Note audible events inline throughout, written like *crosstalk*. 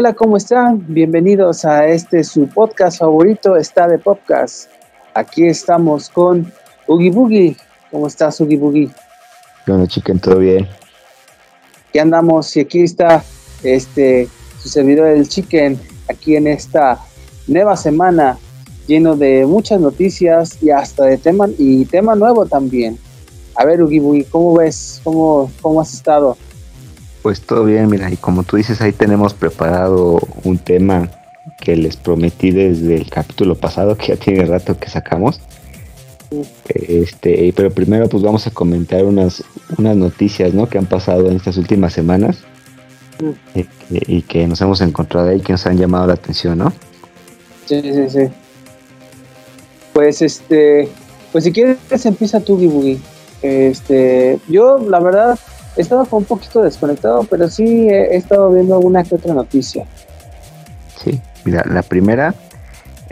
Hola, ¿cómo están? Bienvenidos a este su podcast favorito, está de podcast. Aquí estamos con Oogie Boogie. ¿Cómo estás, Oogie Boogie? Bueno, chicken, todo bien. Aquí andamos y aquí está este su servidor el Chicken aquí en esta nueva semana lleno de muchas noticias y hasta de tema y tema nuevo también. A ver, Oogie Boogie, ¿cómo ves? ¿Cómo, ¿Cómo has estado? Pues todo bien, mira, y como tú dices, ahí tenemos preparado un tema que les prometí desde el capítulo pasado, que ya tiene rato que sacamos. Este, pero primero pues vamos a comentar unas, unas noticias ¿no? que han pasado en estas últimas semanas y, y, que nos hemos encontrado ahí que nos han llamado la atención, ¿no? Sí, sí, sí. Pues este, pues si quieres empieza tú, Gibugi. Este, yo la verdad he estado un poquito desconectado, pero sí he, estado viendo alguna que otra noticia. Sí, mira, la primera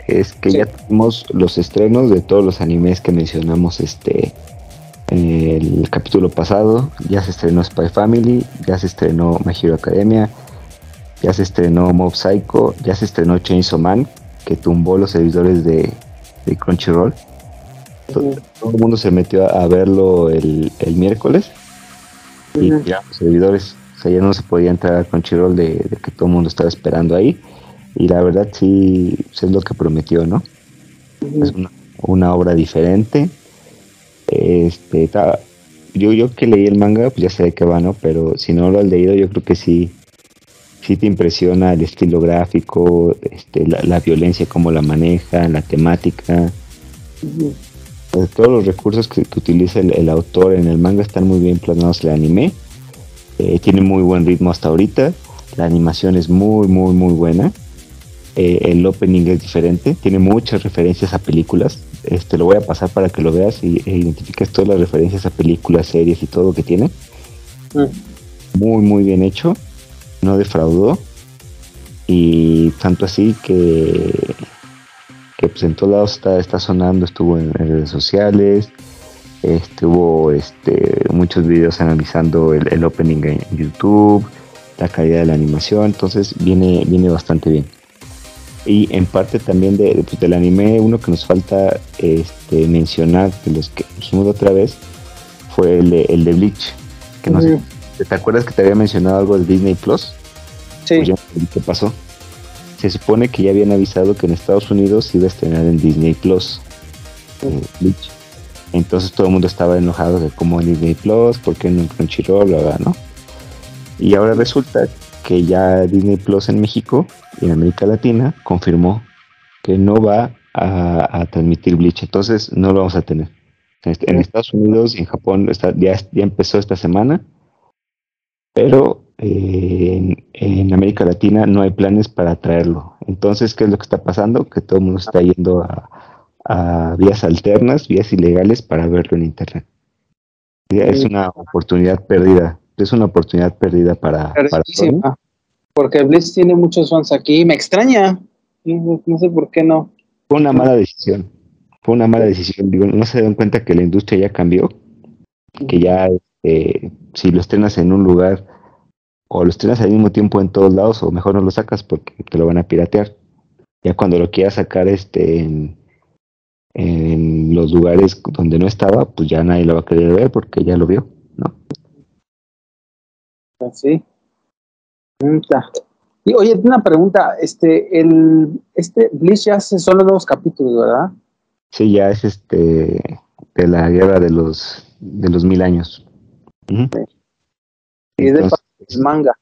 es que ya tenemos los estrenos de todos los animes que mencionamos este en el capítulo pasado. Ya se estrenó Spy Family, ya se estrenó My Hero Academia, ya se estrenó Mob Psycho, ya se estrenó Chainsaw Man, que tumbó los servidores de, Crunchyroll. Todo, el mundo se metió a, verlo el, el miércoles y ya los servidores, o sea, ya no se podía entrar a Crunchyroll de, de que todo el mundo estaba esperando ahí. Y la verdad sí, es lo que prometió, ¿no? Es una, obra diferente. Este, yo, yo que leí el manga, pues ya sé de qué va, ¿no? Pero si no lo has leído, yo creo que sí, sí te impresiona el estilo gráfico, este, la, violencia, cómo la maneja, la temática. Pues, todos los recursos que, utiliza el, autor en el manga están muy bien plasmados en el anime. Eh, tiene muy buen ritmo hasta ahorita. La animación es muy, muy, muy buena. Eh, el opening es diferente. Tiene muchas referencias a películas. Este lo voy a pasar para que lo veas y e identifiques todas las referencias a películas, series y todo que tiene. Muy, muy bien hecho. No defraudó. Y tanto así que que pues en todos lados está, está sonando, estuvo en, redes sociales, estuvo este, muchos videos analizando el, opening en YouTube, la calidad de la animación, entonces viene, viene bastante bien. Y en parte también de, pues, del anime, uno que nos falta este, mencionar, de los que dijimos otra vez, fue el de, el de Bleach. Que no sé, ¿Te acuerdas que te había mencionado algo de Disney Plus? Sí. Pues ¿Qué pasó? Se supone que ya habían avisado que en Estados Unidos se iba a estrenar en Disney Plus. Eh, Entonces todo el mundo estaba enojado de cómo en Disney Plus, por qué no en Crunchyroll, bla, bla, ¿no? Y ahora resulta que ya Disney Plus en México y en América Latina confirmó que no va a, transmitir Bleach. Entonces no lo vamos a tener. En, Estados Unidos y en Japón está, ya, ya empezó esta semana, pero en, América Latina no hay planes para traerlo. Entonces, ¿qué es lo que está pasando? Que todo el mundo está yendo a, vías alternas, vías ilegales para verlo en Internet. Es una oportunidad perdida. Es una oportunidad perdida para, para Porque Blitz tiene muchos fans aquí. Me extraña. No, sé por qué no. Fue una mala decisión. Fue una mala decisión. Digo, no se dan cuenta que la industria ya cambió. Que ya, eh, si lo estrenas en un lugar o lo estrenas al mismo tiempo en todos lados o mejor no lo sacas porque te lo van a piratear. Ya cuando lo quieras sacar este en, los lugares donde no estaba, pues ya nadie lo va a querer ver porque ya lo vio, ¿no? Así. Y oye, una pregunta, este, el, este Bleach ya hace solo nuevos capítulos, ¿verdad? Sí, ya es este de la guerra de los de los mil años. Y de manga.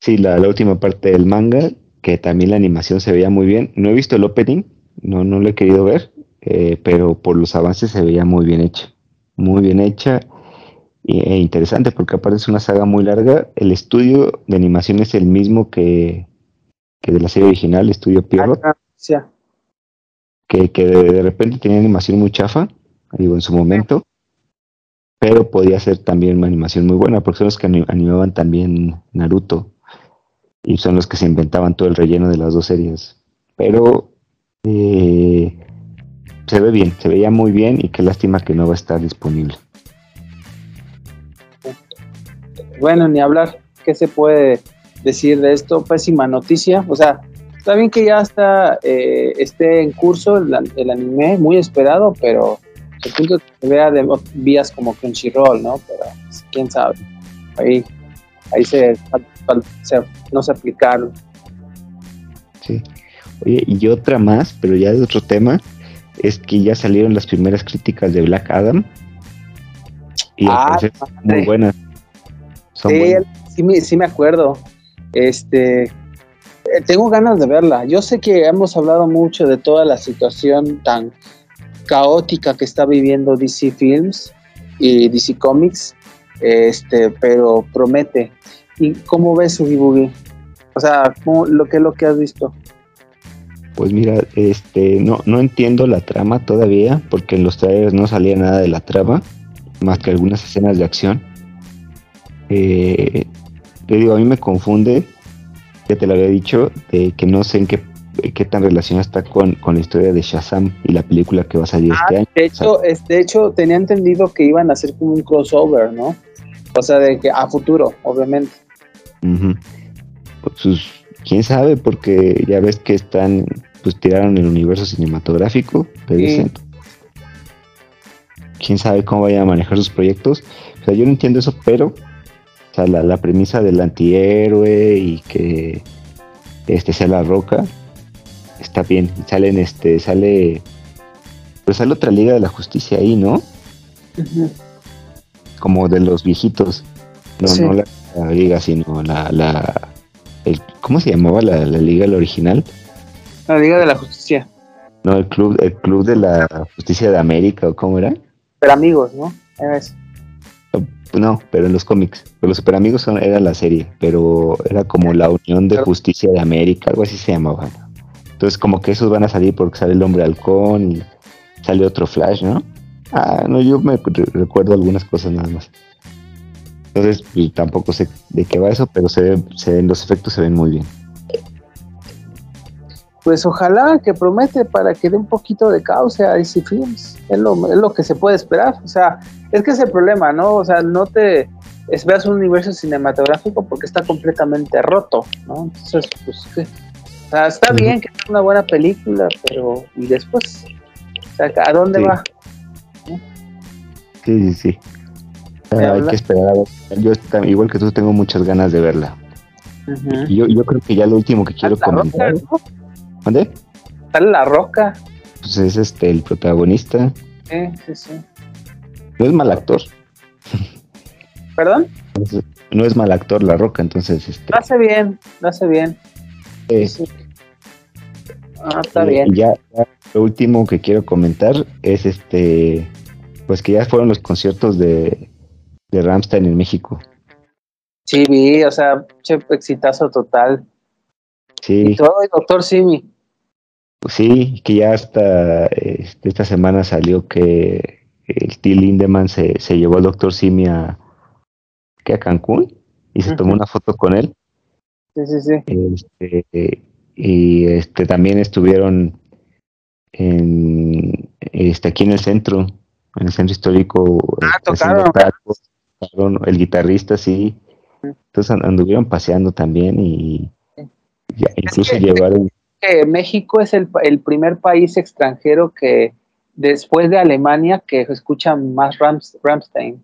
Sí, la, última parte del manga, que también la animación se veía muy bien. No he visto el opening, no, no lo he querido ver, eh, pero por los avances se veía muy bien hecha. Muy bien hecha e interesante, porque aparte es una saga muy larga. El estudio de animación es el mismo que, de la serie original, Estudio Pierrot. Ah, que, que de, de, repente tenía animación muy chafa, digo, en su momento pero podía ser también una animación muy buena, porque son los que animaban también Naruto y son los que se inventaban todo el relleno de las dos series. Pero eh, se ve bien, se veía muy bien y qué lástima que no va a estar disponible. Bueno, ni hablar, ¿qué se puede decir de esto? Pésima noticia. O sea, está bien que ya está eh, esté en curso el, el, anime, muy esperado, pero el punto de que vea de vías como Crunchyroll, ¿no? Pero pues, quién sabe. Ahí, ahí se, se no se aplicaron. Sí. Oye, y otra más, pero ya de otro tema, es que ya salieron las primeras críticas de Black Adam. Y ah, muy buenas. sí, sí, me, sí me acuerdo. Este, eh, tengo ganas de verla. Yo sé que hemos hablado mucho de toda la situación tan caótica que está viviendo DC Films y DC Comics, este, pero promete. ¿Y cómo ves su Boogie? O sea, lo que lo que has visto. Pues mira, este, no, no entiendo la trama todavía, porque en los trailers no salía nada de la trama, más que algunas escenas de acción. Eh, te digo, a mí me confunde, ya te lo había dicho, de que no sé en qué, qué tan relacionada está con, la historia de Shazam y la película que va a salir este ah, año. De hecho, de hecho, tenía entendido que iban a hacer como un crossover, ¿no? O sea, de que a futuro, obviamente. Pues quién sabe, porque ya ves que están, pues tiraron el universo cinematográfico, dicen. Quién sabe cómo vayan a manejar sus proyectos. O sea, yo no entiendo eso, pero la, premisa del antihéroe y que este sea la roca está bien. Salen, este, sale. Pues sale otra liga de la justicia ahí, ¿no? Como de los viejitos. No, no la, liga, sino la, la el, ¿cómo se llamaba la, liga la original? La Liga de la Justicia. No, el club, el club de la Justicia de América, ¿o cómo era? Pero amigos, ¿no? Era eso. No, pero en los cómics. Los Super Amigos son, era la serie, pero era como la Unión de Justicia de América, algo así se llamaba. Entonces, como que esos van a salir porque sale el hombre halcón y sale otro Flash, ¿no? Ah, no, yo me recuerdo algunas cosas nada más. Entonces, pues, tampoco sé de qué va eso, pero se, ven, se los efectos se ven muy bien. Pues ojalá que promete para que dé un poquito de causa a DC Films. Es lo, es lo que se puede esperar. O sea, es que es el problema, ¿no? O sea, no te esperas un universo cinematográfico porque está completamente roto, ¿no? Entonces, pues, ¿qué? O sea, está bien que es una buena película, pero ¿y después? O sea, ¿a dónde va? Sí, sí, sí. hay que esperar a ver. Yo igual que tú tengo muchas ganas de verla. yo, yo creo que ya lo último que quiero comentar. ¿Dónde? Sale la roca. Pues es este el protagonista. Sí, sí, sí. No es mal actor. ¿Perdón? No es mal actor La Roca, entonces... Este... Lo hace bien, lo hace bien. Ah, está eh, bien. Ya, lo último que quiero comentar es este... Pues que ya fueron los conciertos de, de Ramstein en México. Sí, vi, o sea, exitazo total. Sí. Y todo el doctor Simi. Pues sí, que ya hasta este, esta semana salió que el T. Lindemann se, se llevó al doctor Simi a, a Cancún y se tomó una foto con él. Sí, sí, sí. Este, y este también estuvieron en este aquí en el centro, en el centro histórico. Ah, tocaron. el guitarrista, sí. Entonces anduvieron paseando también y incluso llevaron. México es el, el primer país extranjero que después de Alemania que escuchan más Ramstein.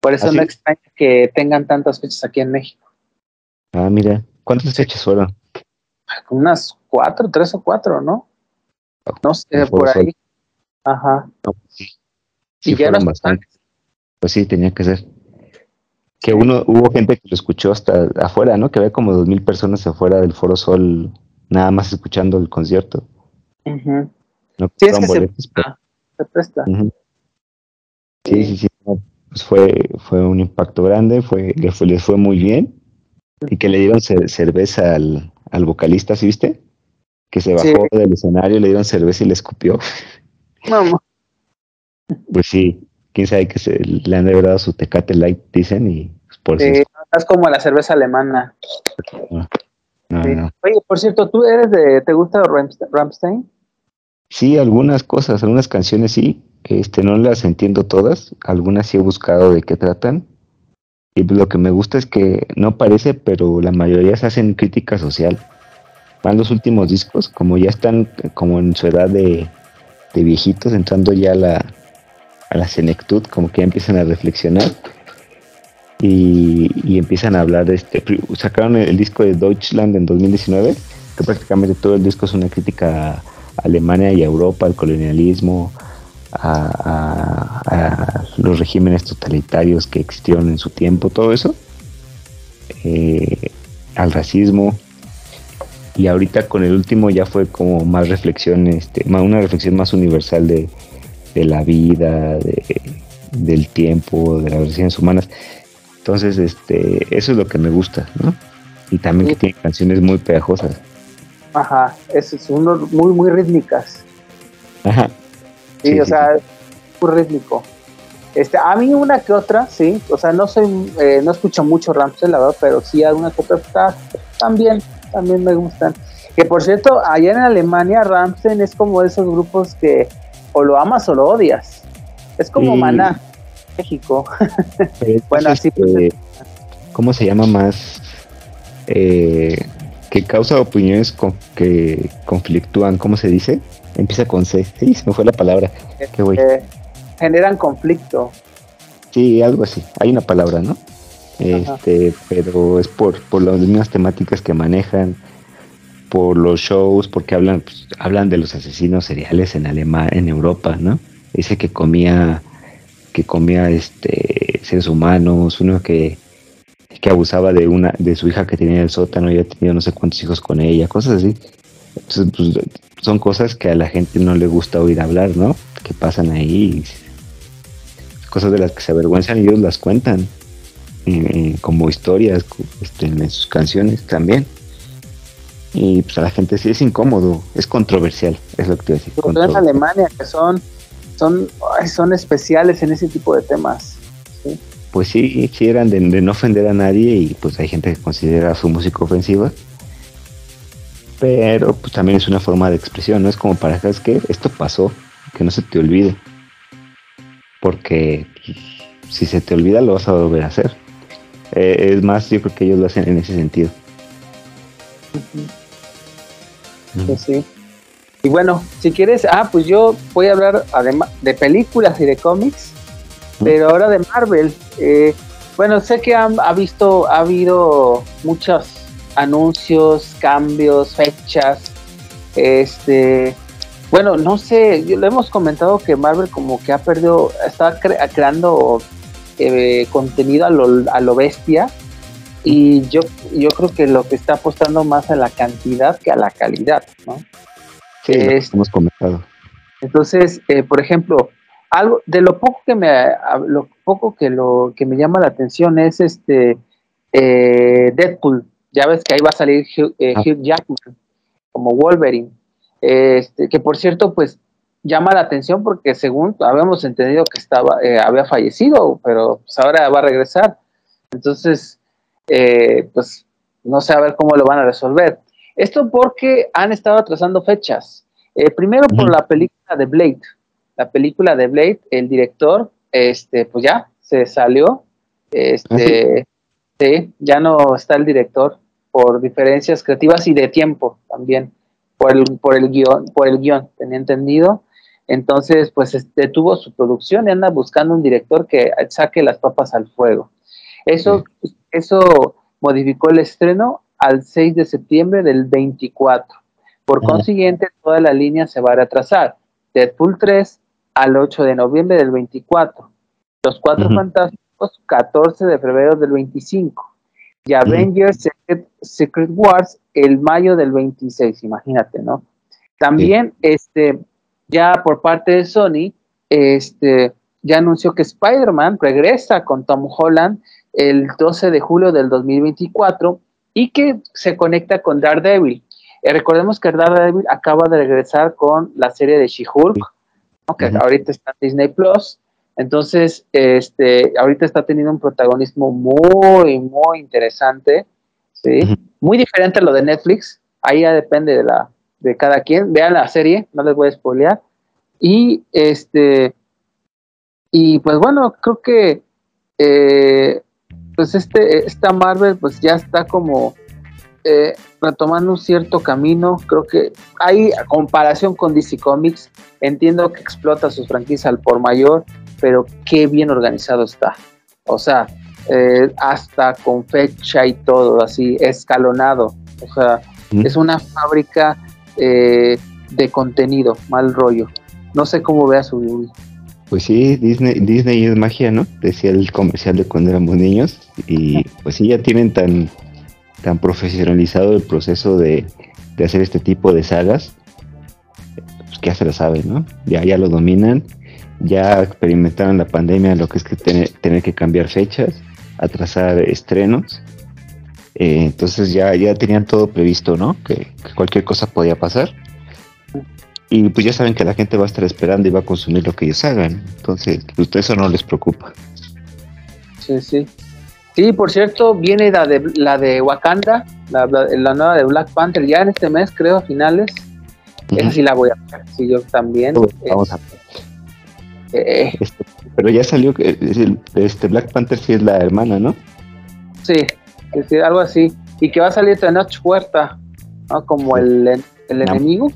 Por eso ¿Ah, no extraña que tengan tantas fechas aquí en México. Ah, mira, ¿cuántas fechas fueron? Unas cuatro, tres o cuatro, ¿no? No sé, por ahí. Ajá. Pues sí, sí fueron bastantes. Pues sí, tenía que ser. Que uno, hubo gente que lo escuchó hasta afuera, ¿no? Que había como dos mil personas afuera del Foro Sol, nada más escuchando el concierto. Uh No sí, es que presta. Sí, sí, sí. Pues fue, fue un impacto grande, fue, les, fue, fue muy bien. Y que le dieron cerveza al, al vocalista, ¿sí viste? Que se bajó del escenario, le dieron cerveza y le escupió. Vamos. Pues sí, quién sabe que se, le han de su Tecate Light, dicen, y pues, por sí, Es como la cerveza alemana. Oye, por cierto, ¿tú eres de, te gusta Ramstein? Sí, algunas cosas, algunas canciones sí, este, no las entiendo todas, algunas sí he buscado de qué tratan, Y lo que me gusta es que no parece, pero la mayoría se hacen crítica social. Van los últimos discos, como ya están como en su edad de, viejitos, entrando ya a la, a la senectud, como que ya empiezan a reflexionar y, empiezan a hablar. Este, sacaron el, disco de Deutschland en 2019, que prácticamente todo el disco es una crítica a Alemania y a Europa, al colonialismo, a, los regímenes totalitarios que existieron en su tiempo, todo eso, eh, al racismo. Y ahorita con el último ya fue como más reflexión, este, una reflexión más universal de, la vida, del tiempo, de las relaciones humanas. Entonces, este, eso es lo que me gusta, ¿no? Y también que tiene canciones muy pegajosas. Ajá, es, uno muy, muy rítmicas. Ajá. Sí, o sea, muy rítmico. Este, a mí una que otra, sí, o sea, no soy, eh, no escucho mucho Ramsey, la verdad, pero sí alguna que otra está, también, también me gustan. Que por cierto, allá en Alemania Ramsey es como esos grupos que o lo amas o lo odias. Es como Maná. México. *laughs* bueno, así pues, ¿Cómo se llama más? Eh, que causa opiniones con, que conflictúan, ¿cómo se dice? Empieza con C. Sí, se me fue la palabra. Eh, generan conflicto. Sí, algo así. Hay una palabra, ¿no? Este, pero es por, por las mismas temáticas que manejan, por los shows, porque hablan, pues, hablan de los asesinos seriales en Alemania, en Europa, ¿no? Dice que comía que comía este seres humanos, uno que, que abusaba de una de su hija que tenía en el sótano y ha tenido no sé cuántos hijos con ella, cosas así. Entonces, pues, son cosas que a la gente no le gusta oír hablar, ¿no? Que pasan ahí, cosas de las que se avergüenzan y ellos las cuentan eh, como historias este, en sus canciones también. Y pues a la gente sí es incómodo, es controversial, es lo que te decía. En Alemania, que son son, son especiales en ese tipo de temas. Pues sí, sí eran de, no ofender a nadie y pues hay gente que considera su música ofensiva. Pero pues también es una forma de expresión, ¿no? Es como para que esto pasó, que no se te olvide. Porque pues, si se te olvida lo vas a volver a hacer. Eh, es más, yo creo que ellos lo hacen en ese sentido. Pues sí. Y bueno, si quieres, ah, pues yo voy a hablar además de películas y de cómics, pero ahora de Marvel. Eh, bueno, sé que ha, visto, ha habido muchos anuncios, cambios, fechas. Este, bueno, no sé, lo hemos comentado que Marvel como que ha perdido, está creando eh, contenido a lo, a lo bestia. Y yo, yo creo que lo que está apostando más a la cantidad que a la calidad, ¿no? hemos comentado. Entonces, eh, por ejemplo, algo de lo poco que me lo poco que lo que me llama la atención es este eh, Deadpool. Ya ves que ahí va a salir Hugh, eh, ah. Jackman como Wolverine. Este, que por cierto, pues llama la atención porque según habíamos entendido que estaba había fallecido, pero pues ahora va a regresar. Entonces, pues no sé a ver cómo lo van a resolver. Esto porque han estado atrasando fechas. Eh, primero por la película de Blade. La película de Blade, el director, este, pues ya se salió. Este, ¿Ah, sí? ya no está el director por diferencias creativas y de tiempo también. Por el, por el guion, por el guion, tenía entendido. Entonces, pues detuvo su producción y anda buscando un director que saque las papas al fuego. Eso, eso modificó el estreno al 6 de septiembre del 24. Por consiguiente, toda la línea se va a retrasar. Deadpool 3 al 8 de noviembre del 24. Los Cuatro Fantásticos, 14 de febrero del 25. Y Avengers Secret, Wars el mayo del 26, imagínate, ¿no? También, este, ya por parte de Sony, este, ya anunció que Spider-Man regresa con Tom Holland el 12 de julio del 2024 y que se conecta con Daredevil. Eh, recordemos que Daredevil acaba de regresar con la serie de She-Hulk, que ahorita está en Disney Plus. Entonces, este, ahorita está teniendo un protagonismo muy, muy interesante, ¿sí? Muy diferente a lo de Netflix. Ahí ya depende de la de cada quien. Vean la serie, no les voy a spoilear. Y este, y pues bueno, creo que eh, pues este, esta Marvel pues ya está como eh, retomando un cierto camino. Creo que hay comparación con DC Comics. Entiendo que explota sus franquicias al por mayor, pero qué bien organizado está. O sea, eh, hasta con fecha y todo, así escalonado. O sea, es una fábrica eh, de contenido, mal rollo. No sé cómo vea su Pues sí, Disney, Disney es magia, ¿no? Decía el comercial de cuando éramos niños. Y pues sí, ya tienen tan, tan profesionalizado el proceso de, hacer este tipo de sagas. Pues que ya se lo saben, ¿no? Ya, ya lo dominan. Ya experimentaron la pandemia, lo que es que tener, que cambiar fechas, atrasar estrenos. Eh, entonces ya, ya tenían todo previsto, ¿no? que cualquier cosa podía pasar y pues ya saben que la gente va a estar esperando y va a consumir lo que ellos hagan. Entonces, pues eso no les preocupa. Sí, sí. Sí, por cierto, viene la de, la de Wakanda, la, nueva de Black Panther, ya en este mes, creo, a finales. Esa sí la voy a ver, sí, yo también. vamos a eh, este, pero ya salió, que este Black Panther sí es la hermana, ¿no? Sí, algo así. Y que va a salir Tenoch Huerta, ¿no? Como el, el enemigo,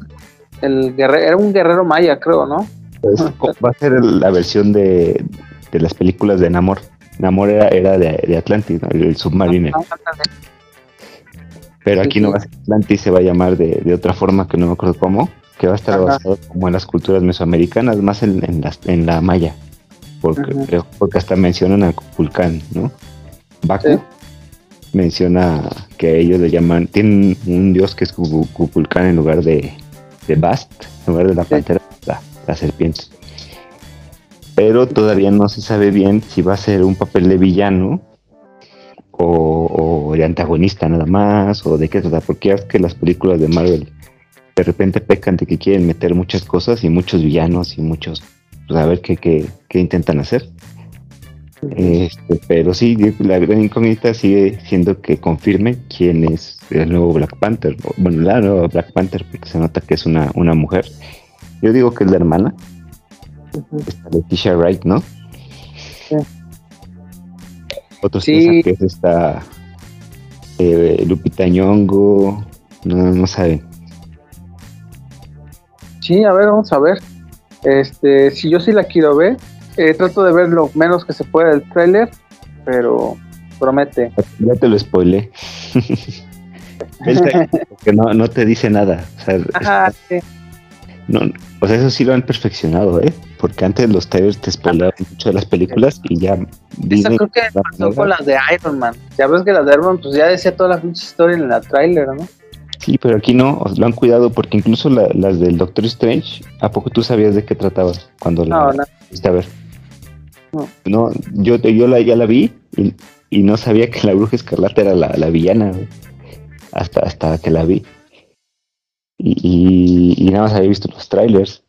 el guerrero, era un guerrero maya, creo, ¿no? Pues, *laughs* va a ser la versión de, las películas de Namor. Namor era, era de, Atlantis, el submarino. Pero aquí no va a ser Atlantis, se va a llamar de, otra forma que no me acuerdo cómo, que va a estar basado como en las culturas mesoamericanas, más en, en, la maya. Porque, porque hasta mencionan al Kukulcán, ¿no? Baku menciona que ellos le llaman, tienen un dios que es Kukulcán en lugar de, de Bast, en lugar de la pantera, la, serpiente. Pero todavía no se sabe bien si va a ser un papel de villano o, de antagonista nada más, o de qué trata, porque es que las películas de Marvel de repente pecan de que quieren meter muchas cosas y muchos villanos y muchos, pues a ver qué, qué, qué intentan hacer. Este, pero sí, la gran incógnita sigue siendo que confirme quién es el nuevo Black Panther. Bueno, la nueva Black Panther, porque se nota que es una, una mujer. Yo digo que es la hermana. Esta Leticia Wright, ¿no? Sí. Otros piensan que es esta eh, Lupita Nyong'o. No, no saben. Sí, a ver, vamos a ver. Este, si yo sí la quiero ver, eh, trato de ver lo menos que se pueda del tráiler, pero promete. Ya te lo spoilé. *laughs* porque no, no te dice nada. O sea, no, o sea, eso sí lo han perfeccionado, ¿eh? Porque antes los trailers te spoilaban mucho de las películas y ya. Eso creo que pasó con las de Iron Man. Ya ves que las de Iron Man, pues ya decía toda la historia en la tráiler, ¿no? Sí, pero aquí no, lo han cuidado porque incluso las del Doctor Strange, ¿a poco tú sabías de qué trataba cuando la no. a ver? No, yo, yo la, ya la vi y, no sabía que la bruja escarlata era la, villana, hasta, hasta que la vi. Y, nada más había visto los trailers.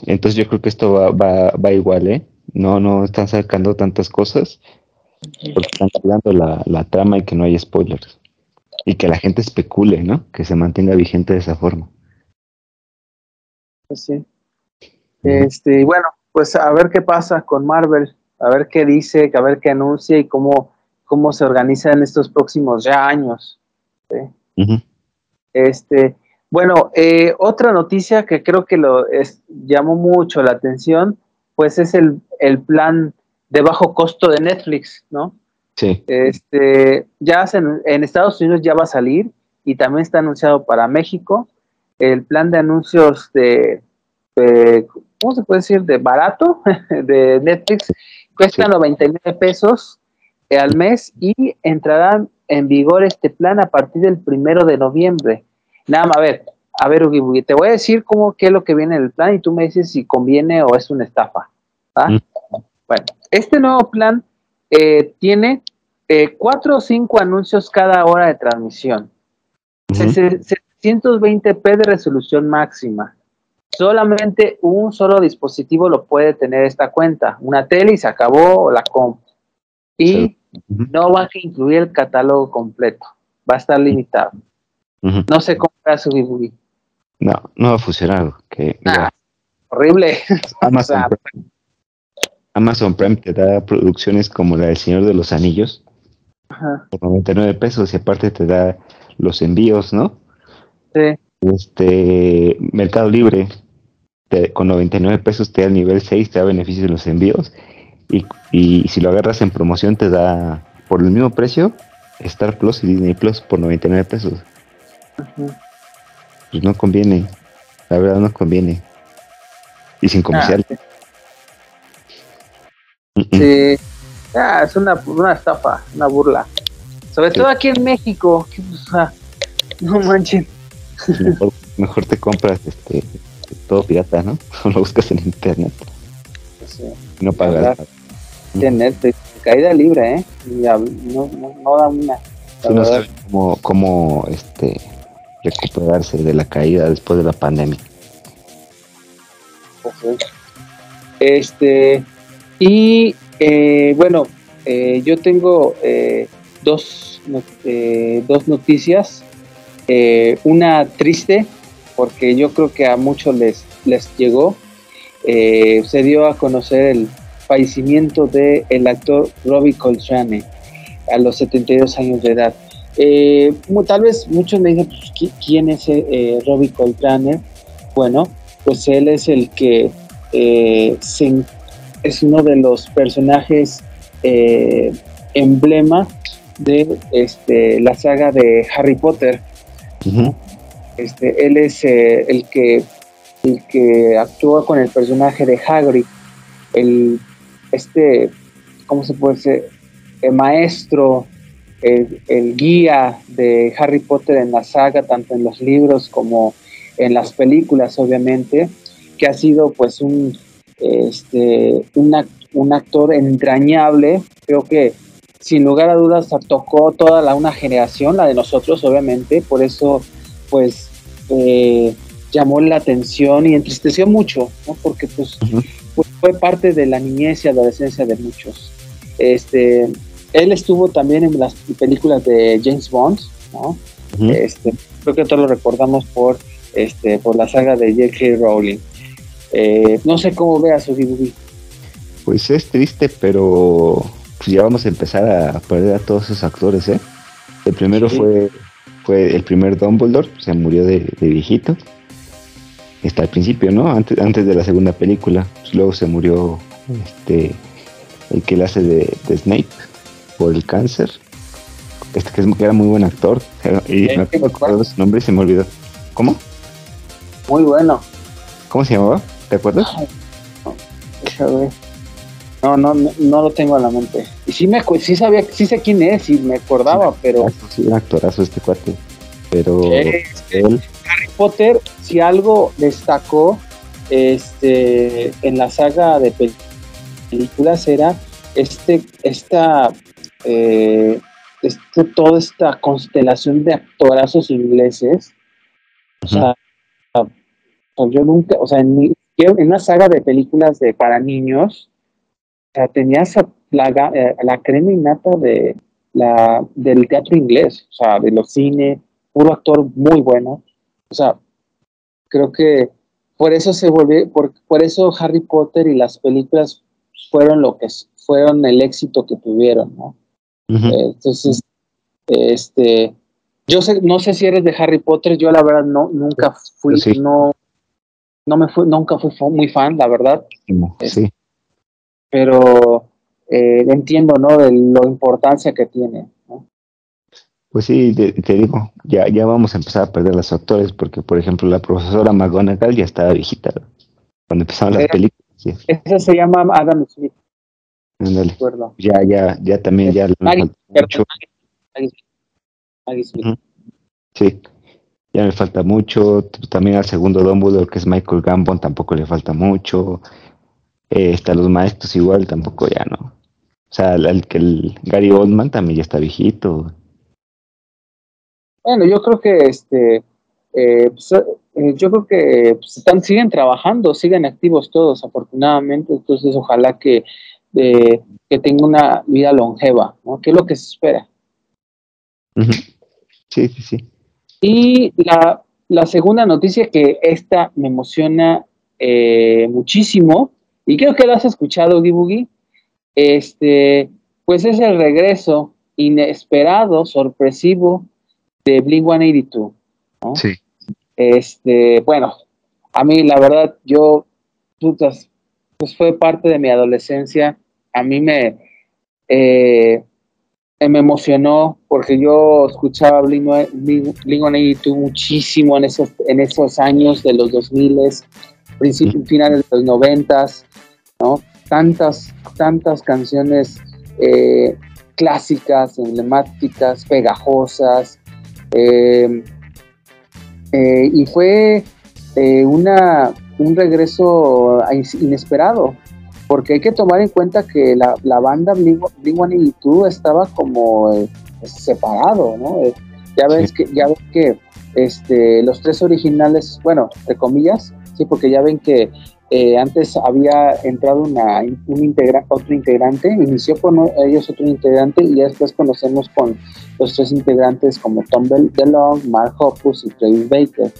Entonces yo creo que esto va, va, va igual, ¿eh? No, no están sacando tantas cosas porque están cuidando la, la trama y que no hay spoilers. Y que la gente especule, ¿no? Que se mantenga vigente de esa forma. Pues sí. Este, bueno, pues a ver qué pasa con Marvel, a ver qué dice, a ver qué anuncia y cómo, cómo se organiza en estos próximos ya años. Este, bueno, eh, otra noticia que creo que lo llamó mucho la atención, pues es el, plan de bajo costo de Netflix, ¿no? Sí. Este, ya en, en, Estados Unidos ya va a salir y también está anunciado para México el plan de anuncios de ¿cómo se puede decir? De barato *laughs* de Netflix. Cuesta 99 pesos eh, al mes y entrará en vigor este plan a partir del primero de noviembre. Nada más, a ver, a ver, Ugi, te voy a decir cómo, qué es lo que viene en el plan y tú me dices si conviene o es una estafa. Mm. Bueno, este nuevo plan eh, tiene eh, cuatro o cinco anuncios cada hora de transmisión. 720p de resolución máxima. Solamente un solo dispositivo lo puede tener esta cuenta, una tele y se acabó la comp. Y no va a incluir el catálogo completo, va a estar limitado. No sé cómo va a subir. No, no va a funcionar. Que, ah, horrible. Amazon, *laughs* Prime. Amazon Prime te da producciones como la del Señor de los Anillos por 99 pesos y aparte te da los envíos, ¿no? Sí. Este Mercado Libre con 99 pesos te da el nivel 6, te da beneficios de los envíos y, y si lo agarras en promoción te da por el mismo precio Star Plus y Disney Plus por 99 pesos. Pues no conviene, la verdad no conviene. Y sin comercial. Ah, sí, ah, es una, una estafa, una burla. Sobre todo aquí en México. no manchen. Mejor, te compras este todo pirata, ¿no? O *laughs* lo buscas en internet. No pagas. Internet, caída libre, ¿eh? no, no, da una. no saben cómo, cómo este, recuperarse de la caída después de la pandemia. Este, y eh, bueno, eh, yo tengo eh, dos, dos noticias. una triste, porque yo creo que a muchos les, les llegó. se dio a conocer el fallecimiento del el actor Robbie Coltrane a los 72 años de edad. tal vez muchos me dicen, pues, ¿quién es Robbie Coltrane? Bueno, pues él es el que se, es uno de los personajes eh, emblema de este, la saga de Harry Potter. este, él es eh, el, que, el que actúa con el personaje de Hagrid, el, este, ¿cómo se puede decir? El maestro, el, el, guía de Harry Potter en la saga, tanto en los libros como en las películas, obviamente, que ha sido pues un este, un actor entrañable, creo que sin lugar a dudas tocó toda la, una generación, la de nosotros obviamente, por eso pues eh, llamó la atención y entristeció mucho, porque pues, pues, fue parte de la niñez y adolescencia de muchos. Este, él estuvo también en las películas de James Bond, este, creo que todos lo recordamos por, este, por la saga de J.K. Rowling. Eh, no sé cómo veas su DVD. Pues es triste, pero pues ya vamos a empezar a perder a todos esos actores, ¿eh? El primero fue, fue el primer Dumbledore, se murió de, viejito. Está al principio, ¿no? Antes, antes de la segunda película. Pues luego se murió este el que le hace de, Snape por el cáncer. Este que, era muy buen actor. Y me acuerdo su nombre y se me olvidó. ¿Cómo? Muy bueno. ¿Cómo se llamaba? ¿Te acuerdas? No, no, no, no, lo tengo a la mente. Y sí me sí sabía, sí sé quién es y me acordaba, pero. Sí, un actorazo este cuate. Pero Harry Potter, si algo destacó este en la saga de películas era este, esta eh, este, toda esta constelación de actorazos ingleses. O sea, yo nunca, o sea, en, en una saga de películas de para niños, o sea, tenías la, eh, la crema innata de, la, del teatro inglés, o sea, de los cine, puro actor muy bueno. O sea, creo que por eso se volvió, por, por eso Harry Potter y las películas fueron lo que fueron el éxito que tuvieron, ¿no? Eh, entonces, este, yo sé, no sé si eres de Harry Potter, yo la verdad no, nunca fui, no, no me fui, nunca fui muy fan, la verdad. Sí. Pero eh, entiendo, ¿no? De la importancia que tiene. Pues sí, te, digo, ya, ya vamos a empezar a perder los actores, porque por ejemplo la profesora McGonagall ya estaba viejita cuando empezaron las películas. Esa se llama Adam Smith. Ya, ya, ya también ya. Maggie, Smith. Sí ya me falta mucho. También al segundo Dumbledore, que es Michael Gambon, tampoco le falta mucho. Eh, está los maestros igual, tampoco ya no. O sea, el, que el Gary Oldman también ya está viejito. Bueno, yo creo que este, eh, pues, eh, yo creo que pues, están, siguen trabajando, siguen activos todos, afortunadamente. Entonces, ojalá que, que tenga una vida longeva, ¿no? Que es lo que se espera. Sí, sí, sí. Y la, la segunda noticia que esta me emociona eh, muchísimo Y creo que lo has escuchado, Oogie Este, pues es el regreso inesperado, sorpresivo de Blink 182. ¿no? Sí. Este, bueno, a mí la verdad, yo, pues fue parte de mi adolescencia. A mí me, eh, me emocionó porque yo escuchaba Blink, Blink 182 muchísimo en esos, en esos años de los 2000, principios, finales de los 90, ¿no? Tantas, tantas canciones eh, clásicas, emblemáticas, pegajosas. Eh, eh, y fue una, un regreso inesperado, porque hay que tomar en cuenta que la, la banda Blink-182 estaba como separado, ¿no? ya ves que, ya ves que este, los tres originales, bueno, de comillas, sí, porque ya ven que eh, antes había entrado una, un integra otro integrante, inició con ellos otro integrante y después conocemos con los tres integrantes como Tom DeLong, Mark Hoppus y Travis Baker.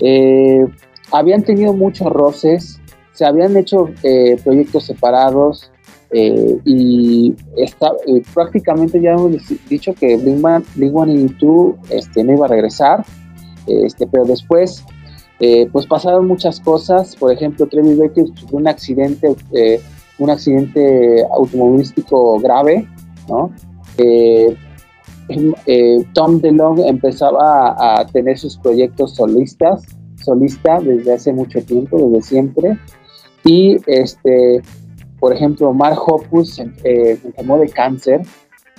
Eh, habían tenido muchos roces, se habían hecho eh, proyectos separados y está, prácticamente ya hemos dicho que Blink-182 este, no iba a regresar, este, pero después eh, pues pasaron muchas cosas, por ejemplo, Travis Baker sufrió un accidente, eh, un accidente automovilístico grave, ¿no? Eh, Tom DeLong empezaba a, tener sus proyectos solistas, solista desde hace mucho tiempo, desde siempre, y este, por ejemplo, Mark Hoppus se enfermó de cáncer,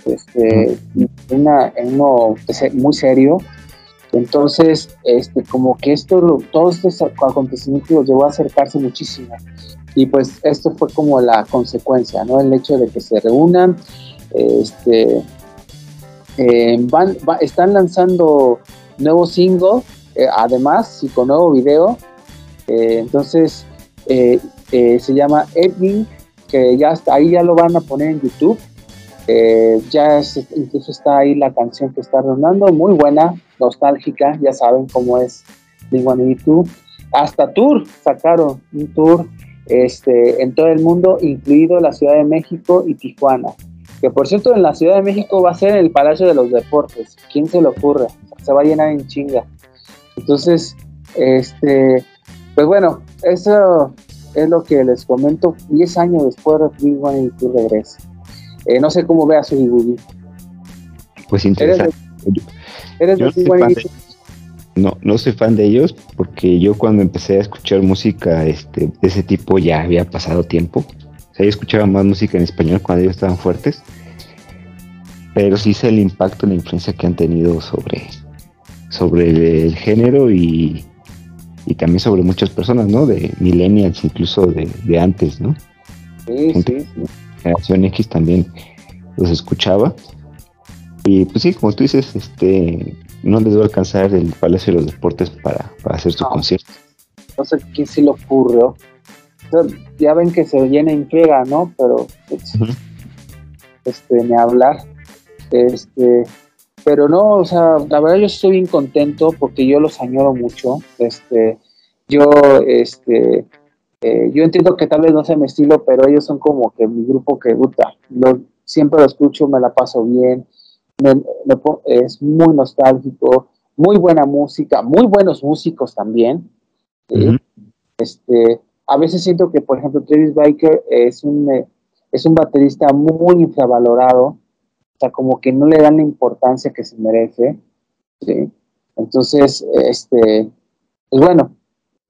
este, una, en uno muy serio, entonces, este, como que esto, todos estos acontecimientos los llevó a acercarse muchísimo. Y pues esto fue como la consecuencia, ¿no? El hecho de que se reúnan, este, eh, van, están lanzando nuevos singles, eh, además, y con nuevo video. Eh, entonces, se llama Edwin, que ya está, ahí ya lo van a poner en YouTube. ya incluso está ahí la canción que está rondando, muy buena, nostálgica, ya saben cómo es Blink-182. Hasta tour sacaron un tour este, en todo el mundo, incluido la Ciudad de México y Tijuana. Que por cierto, en la Ciudad de México va a ser en el Palacio de los Deportes. ¿Quién se lo ocurre? Se va a llenar en chinga. Entonces, este, pues bueno, eso es lo que les comento. 10 años después de Blink-182 regresa. Eh, no sé cómo vea su dibujo. Pues interesante. ¿Eres no, soy no, no soy fan de ellos porque yo cuando empecé a escuchar música este, de ese tipo ya había pasado tiempo. O sea, yo escuchaba más música en español cuando ellos estaban fuertes. Pero sí sé el impacto, la influencia que han tenido sobre, sobre el, género y, y, también sobre muchas personas, ¿no? De millennials, incluso de, de antes, ¿no? Sí, sí. Generación X también los escuchaba y pues sí, como tú dices, este no les va a alcanzar el Palacio de los Deportes para, hacer su concierto. No sé quién se le ocurrió. ya ven que se llena en friega, ¿no? Pero pues, este, ni hablar. Este, pero no, o sea, la verdad yo estoy bien contento porque yo los añoro mucho. Este, yo, este, eh, yo entiendo que tal vez no sea mi estilo, pero ellos son como que mi grupo que gusta. siempre lo escucho, me la paso bien es muy nostálgico, muy buena música, muy buenos músicos también. este, a veces siento que, por ejemplo, Travis Biker es un, eh, es un baterista muy infravalorado, sea, como que no le dan la importancia que se merece. Entonces, este, pues bueno,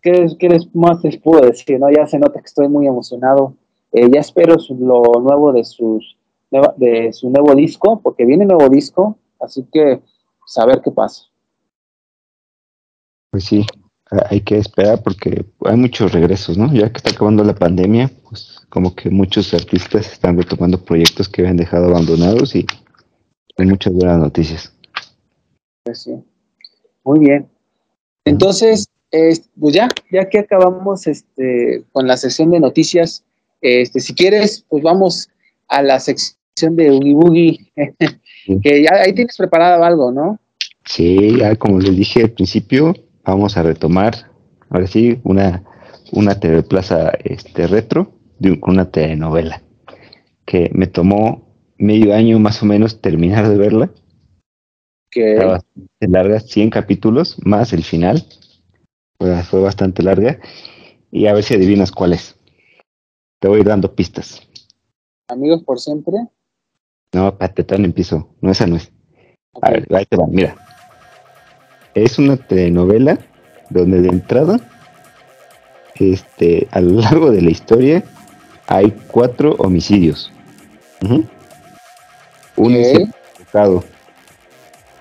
¿qué, ¿qué, más les puedo decir? No? Ya se nota que estoy muy emocionado. Eh, ya espero lo nuevo de sus de su nuevo disco, porque viene nuevo disco, así que saber pues, qué pasa. Pues sí, hay que esperar porque hay muchos regresos, ¿no? Ya que está acabando la pandemia, pues como que muchos artistas están retomando proyectos que habían dejado abandonados y hay muchas buenas noticias. Pues sí. Muy bien. Entonces, pues ya, ya que acabamos este, con la sesión de noticias, este, si quieres, pues vamos a la sección de Oogie Boogie, *laughs* que ya ahí tienes preparado algo, ¿no? Sí, ya como les dije al principio, vamos a retomar, ahora sí, una, una TV Plaza este, retro. de, con una telenovela que me tomó medio año más o menos terminar de verla. Que bastante larga, 100 capítulos más el final. fue bastante larga. Y a ver si adivinas cuál es. Te voy dando pistas. ¿Amigos por siempre? No, patetón empiezo. No, esa no es. A ver, ahí te va, mira. Es una telenovela donde de entrada, este, a lo largo de la historia, hay cuatro homicidios. Un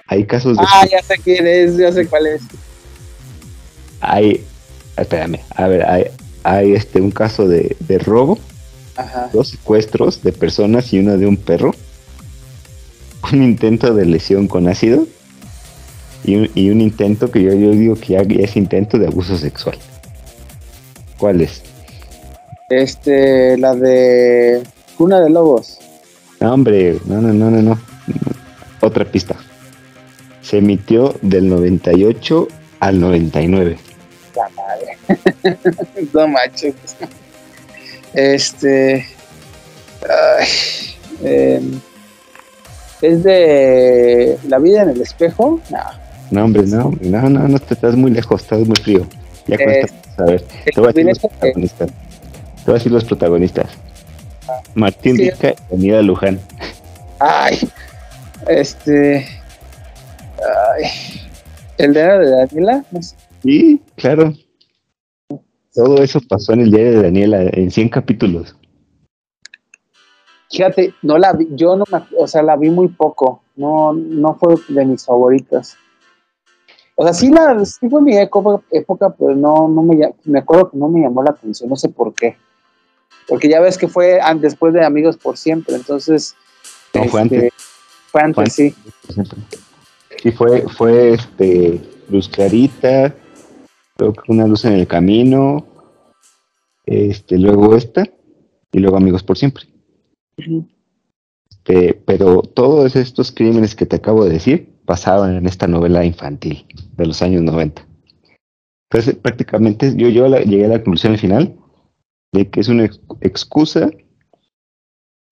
Hay casos de. Ah, ya sé quién es, ya sé cuál es. Hay. Espérame, a ver, hay, hay este, un caso de, de robo, dos secuestros de personas y uno de un perro, un intento de lesión con ácido y un, y un intento que yo, yo digo que ya es intento de abuso sexual. ¿Cuál es? Este, la de Cuna de Lobos. No, hombre, no, no, no, no, no. Otra pista. Se emitió del 98 al 99. La madre. *laughs* no macho. Este. Em, ¿Es de La vida en el espejo? No. No, hombre, no, no, no, no, te estás muy lejos, estás muy frío. Ya cuesta a ver. Te voy a decir los protagonistas. Te voy a decir los protagonistas. Martín Rica y Daniela Luján. Ay, este. Ay, ¿El diario de Daniela? Sí, claro. Todo eso pasó en el diario de Daniela, en 100 capítulos. Fíjate, no la vi, yo no me, o sea, la vi muy poco, no, no fue de mis favoritas. O sea, sí, la, sí fue mi época, época pero no, no me, me acuerdo que no me llamó la atención, no sé por qué. Porque ya ves que fue después de Amigos por Siempre, entonces... No, fue antes. Este, fue antes, sí. Sí, fue, fue este, Luz Clarita, creo que una luz en el camino, este, luego esta, y luego Amigos por Siempre. Este, pero todos estos crímenes que te acabo de decir pasaban en esta novela infantil de los años 90. Entonces, prácticamente yo, yo llegué a la conclusión final de que es una excusa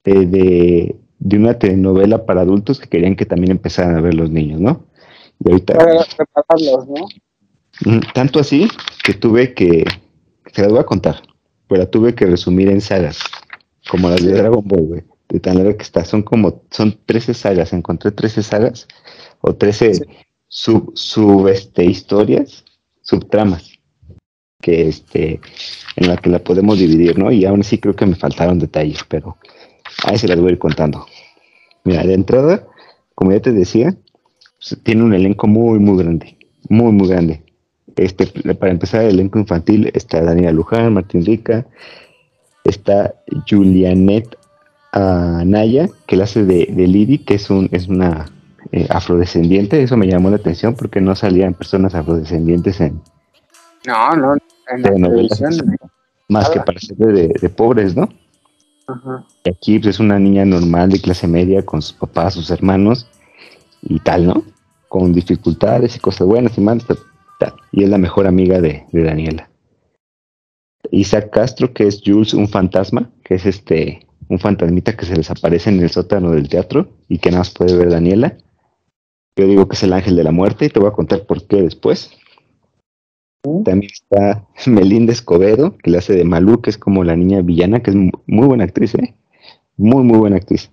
eh, de, de, una telenovela para adultos que querían que también empezaran a ver los niños, ¿no? Y ahorita, ¿no? Tanto así que tuve que, se las voy a contar, pero tuve que resumir en sagas, como las de Dragon Ball, güey, de tan larga que está. Son como, son 13 sagas, encontré 13 sagas o 13 sub, sub este, historias, subtramas que este, en la que la podemos dividir, ¿no? Y aún así creo que me faltaron detalles, pero ahí se las voy a ir contando. Mira, de entrada, como ya te decía, pues, tiene un elenco muy, muy grande, muy, muy grande. Este, para empezar, el elenco infantil está Daniela Luján, Martín Rica, está Julianet Anaya, que la hace de, de Lidi, que es, un, es una eh, afrodescendiente. Eso me llamó la atención porque no salían personas afrodescendientes en, no, no, más que para ser de, pobres, ¿no? Y aquí pues, es una niña normal de clase media con sus papás, sus hermanos y tal, ¿no? Con dificultades y cosas buenas y malas, tal. Y es la mejor amiga de, Daniela. Isaac Castro, que es Jules, un fantasma, que es este, un fantasmita que se desaparece en el sótano del teatro y que nada más puede ver Daniela. Yo digo que es el ángel de la muerte y te voy a contar por qué después. También está *laughs* Melinda Escobedo, que le hace de Malú, que es como la niña villana, que es muy buena actriz, ¿eh? Muy, muy buena actriz.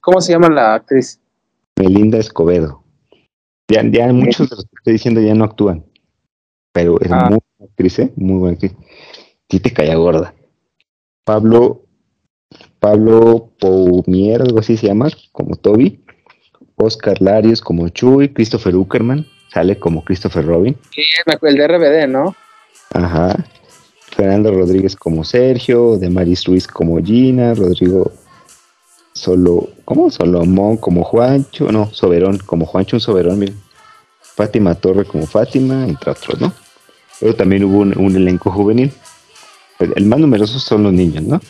¿Cómo se llama la actriz? Melinda Escobedo. Ya, ya muchos de los que estoy diciendo ya no actúan, pero es ah. muy buena actriz, ¿eh? Muy buena actriz. Sí te caía gorda. Pablo, Pablo Poumier, algo así se llama, como Toby. Oscar Larios como Chuy, Christopher Uckerman, sale como Christopher Robin. Sí, el de RBD, ¿no? Ajá. Fernando Rodríguez como Sergio, de Maris Ruiz como Gina, Rodrigo Solo, ¿cómo? Solomón como Juancho, no, Soberón como Juancho, un Soberón, miren. Fátima Torre como Fátima, entre otros, ¿no? Pero también hubo un, elenco juvenil. el, más numeroso son los niños, ¿no?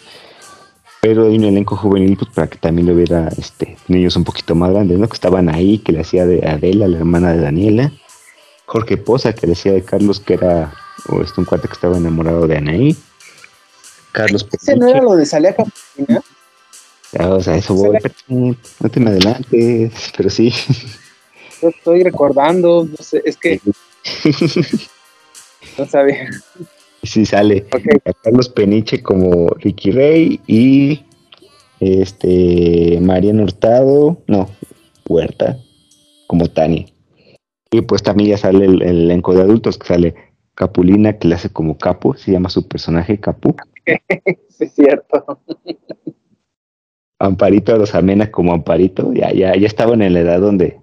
Pero hay un elenco juvenil pues, para que también lo hubiera este, niños un poquito más grandes, ¿no? Que estaban ahí, que le hacía de Adela, la hermana de Daniela, Jorge Poza, que le hacía de Carlos, que era o este, un cuate que estaba enamorado de Anaí, Carlos ¿Ese no era lo de Salía Capulina? o sea, eso voy, no te me adelantes, pero sí. *laughs* Yo estoy recordando, no sé, es que *laughs* no sabía. *laughs* Sí sale a Carlos Peniche como Ricky Rey y este Mariano Hurtado, no, Huerta como Tani. Y pues también ya sale el, elenco de adultos que sale Capulina que le hace como Capu, se llama su personaje Capu. *laughs* sí, es cierto. Amparito los amena como Amparito, ya, ya, ya estaban en la edad donde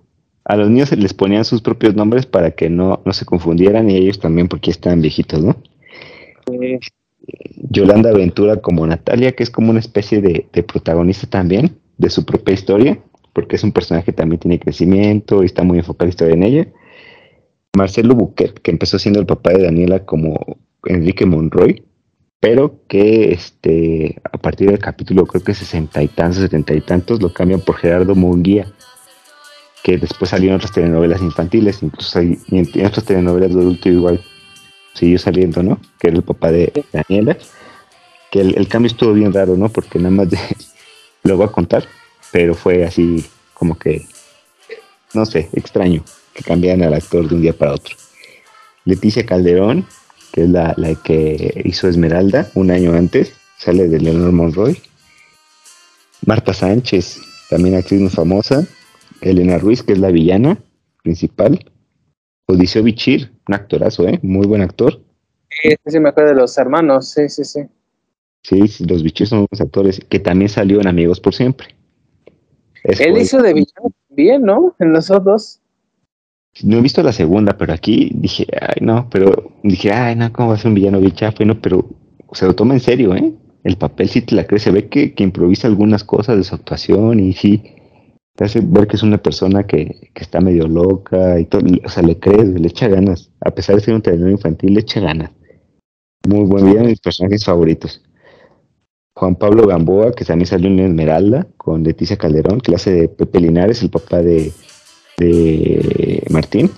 a los niños se les ponían sus propios nombres para que no, no se confundieran y ellos también porque estaban viejitos, ¿no? Yolanda Ventura como Natalia, que es como una especie de, protagonista también de su propia historia, porque es un personaje que también tiene crecimiento y está muy enfocado la historia en ella. Marcelo Buquet, que empezó siendo el papá de Daniela como Enrique Monroy, pero que este, a partir del capítulo creo que sesenta y tantos, setenta y tantos, lo cambian por Gerardo Munguía, que después salió en otras telenovelas infantiles, incluso hay, en, otras telenovelas de adulto igual siguió saliendo, ¿no? Que era el papá de Daniela. Que el, cambio estuvo bien raro, ¿no? Porque nada más de, *laughs* lo voy a contar, pero fue así como que, no sé, extraño que cambiaran al actor de un día para otro. Leticia Calderón, que es la, la que hizo Esmeralda un año antes, sale de Leonor Monroy. Marta Sánchez, también actriz muy famosa. Elena Ruiz, que es la villana principal. Odiseo Bichir, un actorazo, ¿eh? Muy buen actor. Sí, sí, me acuerdo de los hermanos, sí, sí, sí. Sí, los bichos son buenos actores, que también salió en Amigos por Siempre. Él hizo de villano bien, ¿no? En los otros. No he visto la segunda, pero aquí dije, ay, no, pero dije, ay, no, ¿cómo va a ser un villano bichafe? No, pero se lo toma en serio, ¿eh? El papel sí te la cree, se ve que, que improvisa algunas cosas de su actuación y sí, te hace ver que es una persona que, está medio loca y todo, o sea, le crees, le echa ganas, a pesar de ser un telenovela infantil, le echa ganas. Muy buen video, mis personajes favoritos. Juan Pablo Gamboa, que también salió en Esmeralda, con Leticia Calderón, clase de Pepe Linares, el papá de, de Martín.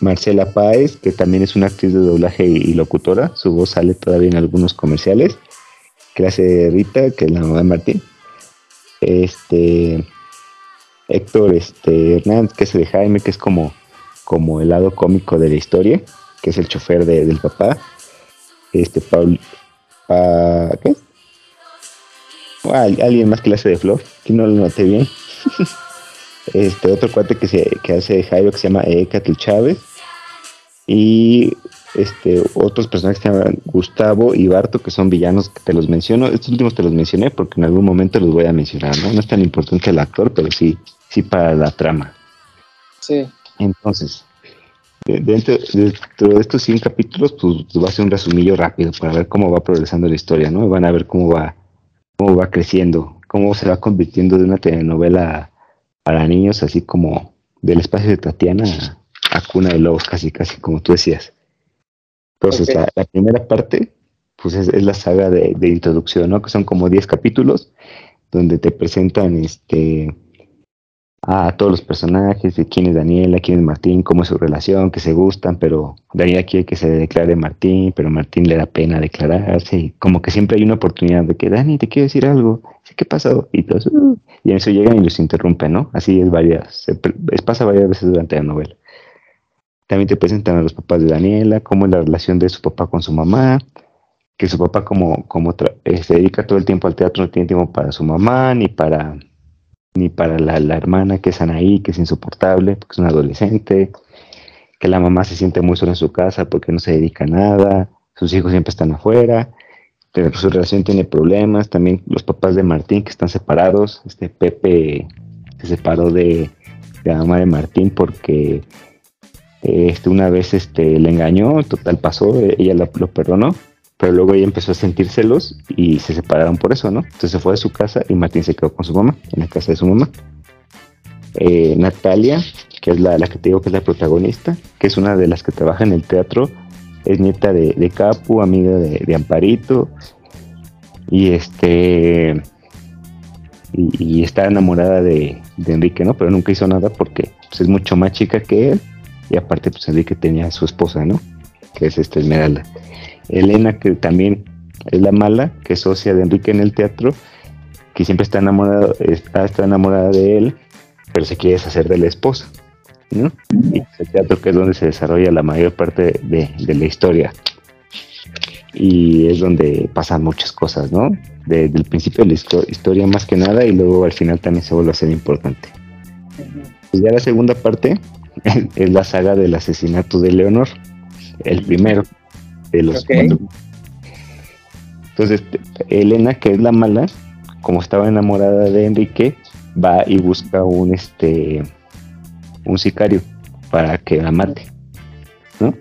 Marcela Páez, que también es una actriz de doblaje y, locutora, su voz sale todavía en algunos comerciales. Clase de Rita, que es la mamá de Martín. Este, Héctor este, Hernández, que es el de Jaime, que es como, como el lado cómico de la historia, que es el chofer del papá. Este, Paul, ¿qué? alguien más clase de Flor, que no lo noté bien. *laughs* este otro cuate que, se, que hace Jairo que se llama Ekatel Chávez. Y este, otros personajes que se llaman Gustavo y Barto, que son villanos que te los menciono. Estos últimos te los mencioné porque en algún momento los voy a mencionar, ¿no? No es tan importante el actor, pero sí, sí para la trama. Sí. Entonces, dentro, de estos 100 capítulos, pues, pues, va a ser un resumillo rápido para ver cómo va progresando la historia, ¿no? Van a ver cómo va, cómo va creciendo, cómo se va convirtiendo de una telenovela para niños, así como del espacio de Tatiana a, Cuna de Lobos, casi, casi como tú decías. Entonces, la, primera parte, pues es, la saga de, de, introducción, ¿no? Que son como 10 capítulos donde te presentan este a todos los personajes, de quién es Daniela, quién es Martín, cómo es su relación, que se gustan, pero Daniela quiere que se declare Martín, pero Martín le da pena declararse, y como que siempre hay una oportunidad de que Dani, te quiero decir algo, ¿qué pasó? Y todos, uh", y en eso llegan y los interrumpen, ¿no? Así es varias, es, pasa varias veces durante la novela. También te presentan a los papás de Daniela, cómo es la relación de su papá con su mamá, que su papá como, como eh, se dedica todo el tiempo al teatro, no tiene tiempo para su mamá, ni para ni para la, hermana que es Anaí, que es insoportable, porque es una adolescente, que la mamá se siente muy sola en su casa porque no se dedica a nada, sus hijos siempre están afuera, su relación tiene problemas, también los papás de Martín que están separados, este Pepe se separó de, la mamá de Martín porque este, una vez este, le engañó, total pasó, ella lo perdonó, pero luego ella empezó a sentir celos y se separaron por eso, ¿no? Entonces se fue de su casa y Martín se quedó con su mamá, en la casa de su mamá. Eh, Natalia, que es la, que te digo que es la protagonista, que es una de las que trabaja en el teatro, es nieta de, Capu, amiga de, Amparito, y este y, está enamorada de, Enrique, ¿no? Pero nunca hizo nada porque pues, es mucho más chica que él, y aparte pues Enrique tenía a su esposa, ¿no? Que es esta Esmeralda. Elena, que también es la mala, que es socia de Enrique en el teatro, que siempre está enamorada, está, está enamorada de él, pero se quiere deshacer de la esposa. ¿no? Y el teatro que es donde se desarrolla la mayor parte de, de la historia. Y es donde pasan muchas cosas, ¿no? Desde el principio de la historia más que nada y luego al final también se vuelve a ser importante. Ya la segunda parte *laughs* es la saga del asesinato de Leonor, el primero de los cuatro. Entonces, Elena, que es la mala, como estaba enamorada de Enrique, va y busca un este un sicario para que la mate, ¿no?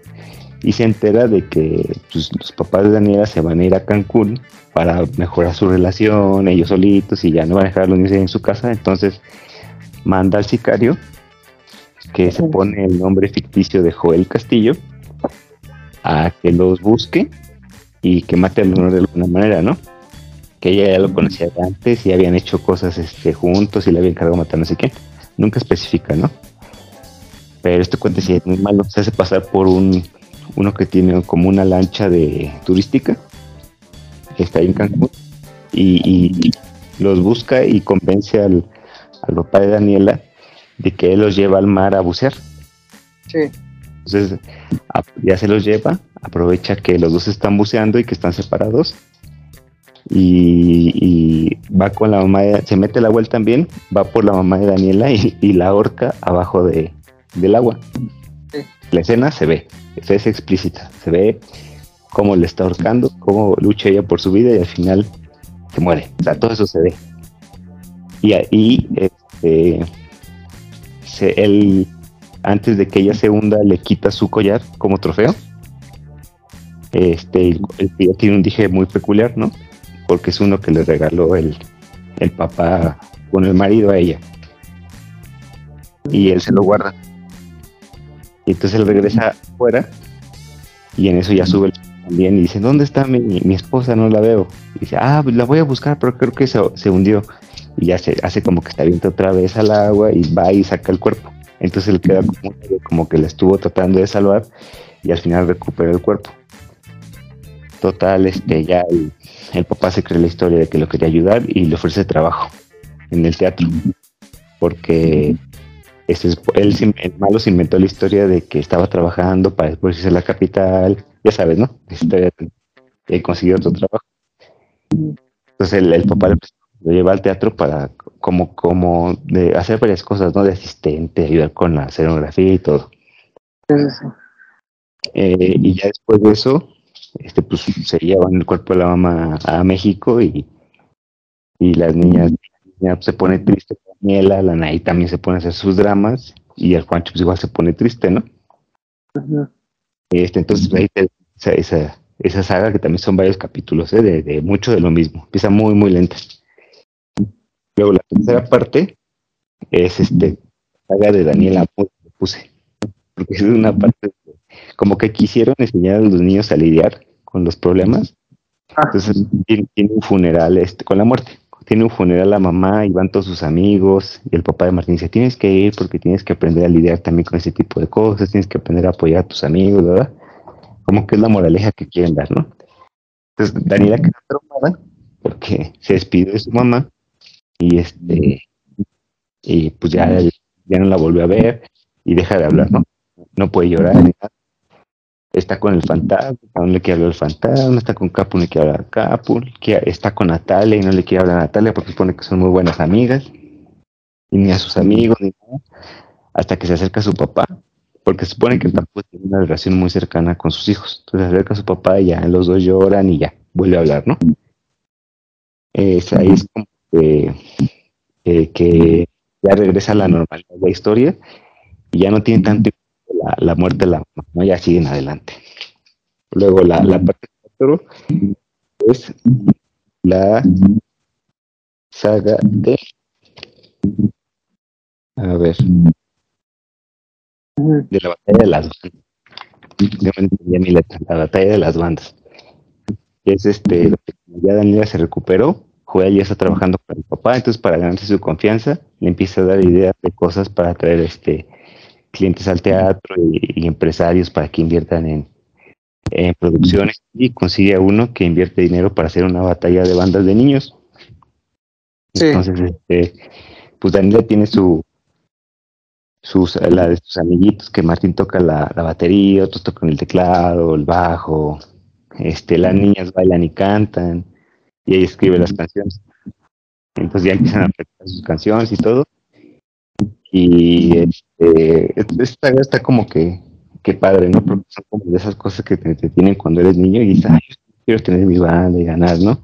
Y se entera de que pues, los papás de Daniela se van a ir a Cancún para mejorar su relación, ellos solitos, y ya no van a dejar a los niños en su casa, entonces manda al sicario, que se pone el nombre ficticio de Joel Castillo, a que los busque y que mate a Leonor de alguna manera, ¿no? Que ella ya lo conocía de antes y habían hecho cosas este, juntos y le había encargado matar no sé quién. Nunca especifica, ¿no? Pero este cuento sí es muy malo. Se hace pasar por un uno que tiene como una lancha de turística que está ahí en Cancún y, los busca y convence al, al papá de Daniela de que él los lleva al mar a bucear. Sí. Entonces ya se los lleva, aprovecha que los dos están buceando y que están separados y, va con la mamá, se mete el agua él también, va por la mamá de Daniela y, la horca abajo de, del agua. La escena se ve, es explícita, se ve cómo le está ahorcando, cómo lucha ella por su vida y al final se muere. O sea, todo eso se ve. Y ahí, este, se, él, antes de que ella se hunda, le quita su collar como trofeo. Este, el, tiene un dije muy peculiar, ¿no? Porque es uno que le regaló el, el papá con el marido a ella. Y él se lo guarda. Y entonces él regresa afuera y en eso ya sube también y dice, ¿dónde está mi, mi esposa? No la veo. Y dice, ah, pues la voy a buscar, pero creo que se, se hundió. Y ya se hace como que está viendo otra vez al agua y va y saca el cuerpo. Entonces él queda como, que la estuvo tratando de salvar y al final recupera el cuerpo. Total, este, ya el, papá se cree la historia de que lo quería ayudar y le ofrece trabajo en el teatro. Porque este es, él, el malo se inventó la historia de que estaba trabajando para después irse a la capital, ya sabes, ¿no? La historia consiguió otro trabajo. Entonces el papá lo lleva al teatro para como, como de hacer varias cosas, ¿no? De asistente, ayudar con la escenografía y todo. Eh, y ya después de eso, este, pues se llevan el cuerpo de la mamá a México y, y las niñas, se pone triste Daniela, la Nay también se pone a hacer sus dramas y el Juancho pues igual se pone triste, ¿no? Este, entonces ahí esa, esa, esa, saga que también son varios capítulos, ¿eh? de, de, mucho de lo mismo, empieza muy muy lenta. Luego la tercera parte es este saga de Daniela puse, porque es una parte como que quisieron enseñar a los niños a lidiar con los problemas. Ah. Entonces tiene, un funeral este, con la muerte. Tiene un funeral la mamá y van todos sus amigos y el papá de Martín dice, tienes que ir porque tienes que aprender a lidiar también con ese tipo de cosas, tienes que aprender a apoyar a tus amigos, ¿verdad? Como que es la moraleja que quieren dar, ¿no? Entonces Daniela queda traumada porque se despidió de su mamá y este y pues ya, ya no la volvió a ver y deja de hablar, ¿no? No puede llorar está con el fantasma, no le quiere hablar al fantasma, está con Capu, no le quiere hablar a Capu, está con Natalia y no le quiere hablar a Natalia porque supone que son muy buenas amigas, y ni a sus amigos, ni nada, hasta que se acerca a su papá, porque supone que Capu tiene una relación muy cercana con sus hijos, entonces se acerca a su papá y ya los dos lloran y ya, vuelve a hablar, ¿no? Es, ahí es como que, que ya regresa a la normalidad de la historia y ya no tiene tanto la, muerte de la mamá, ya siguen adelante. Luego la, la parte 4 es la saga de a ver de la batalla de las bandas. La batalla de las bandas. Es este, ya Daniela se recuperó, Joel ya está trabajando con el papá, entonces para ganarse su confianza, le empieza a dar ideas de cosas para traer este clientes al teatro y, empresarios para que inviertan en, en producciones. Y consigue a uno que invierte dinero para hacer una batalla de bandas de niños. Entonces, este, pues Daniela tiene su, sus, la de sus amiguitos, que Martín toca la, batería, otros tocan el teclado, el bajo, este, las niñas bailan y cantan, y ella escribe las canciones. Entonces ya empiezan a practicar sus canciones y todo. Y este, esta está como que, que padre, ¿no? Porque son como de esas cosas que te, tienen cuando eres niño y dices, ay, quiero tener mi banda y ganar, ¿no?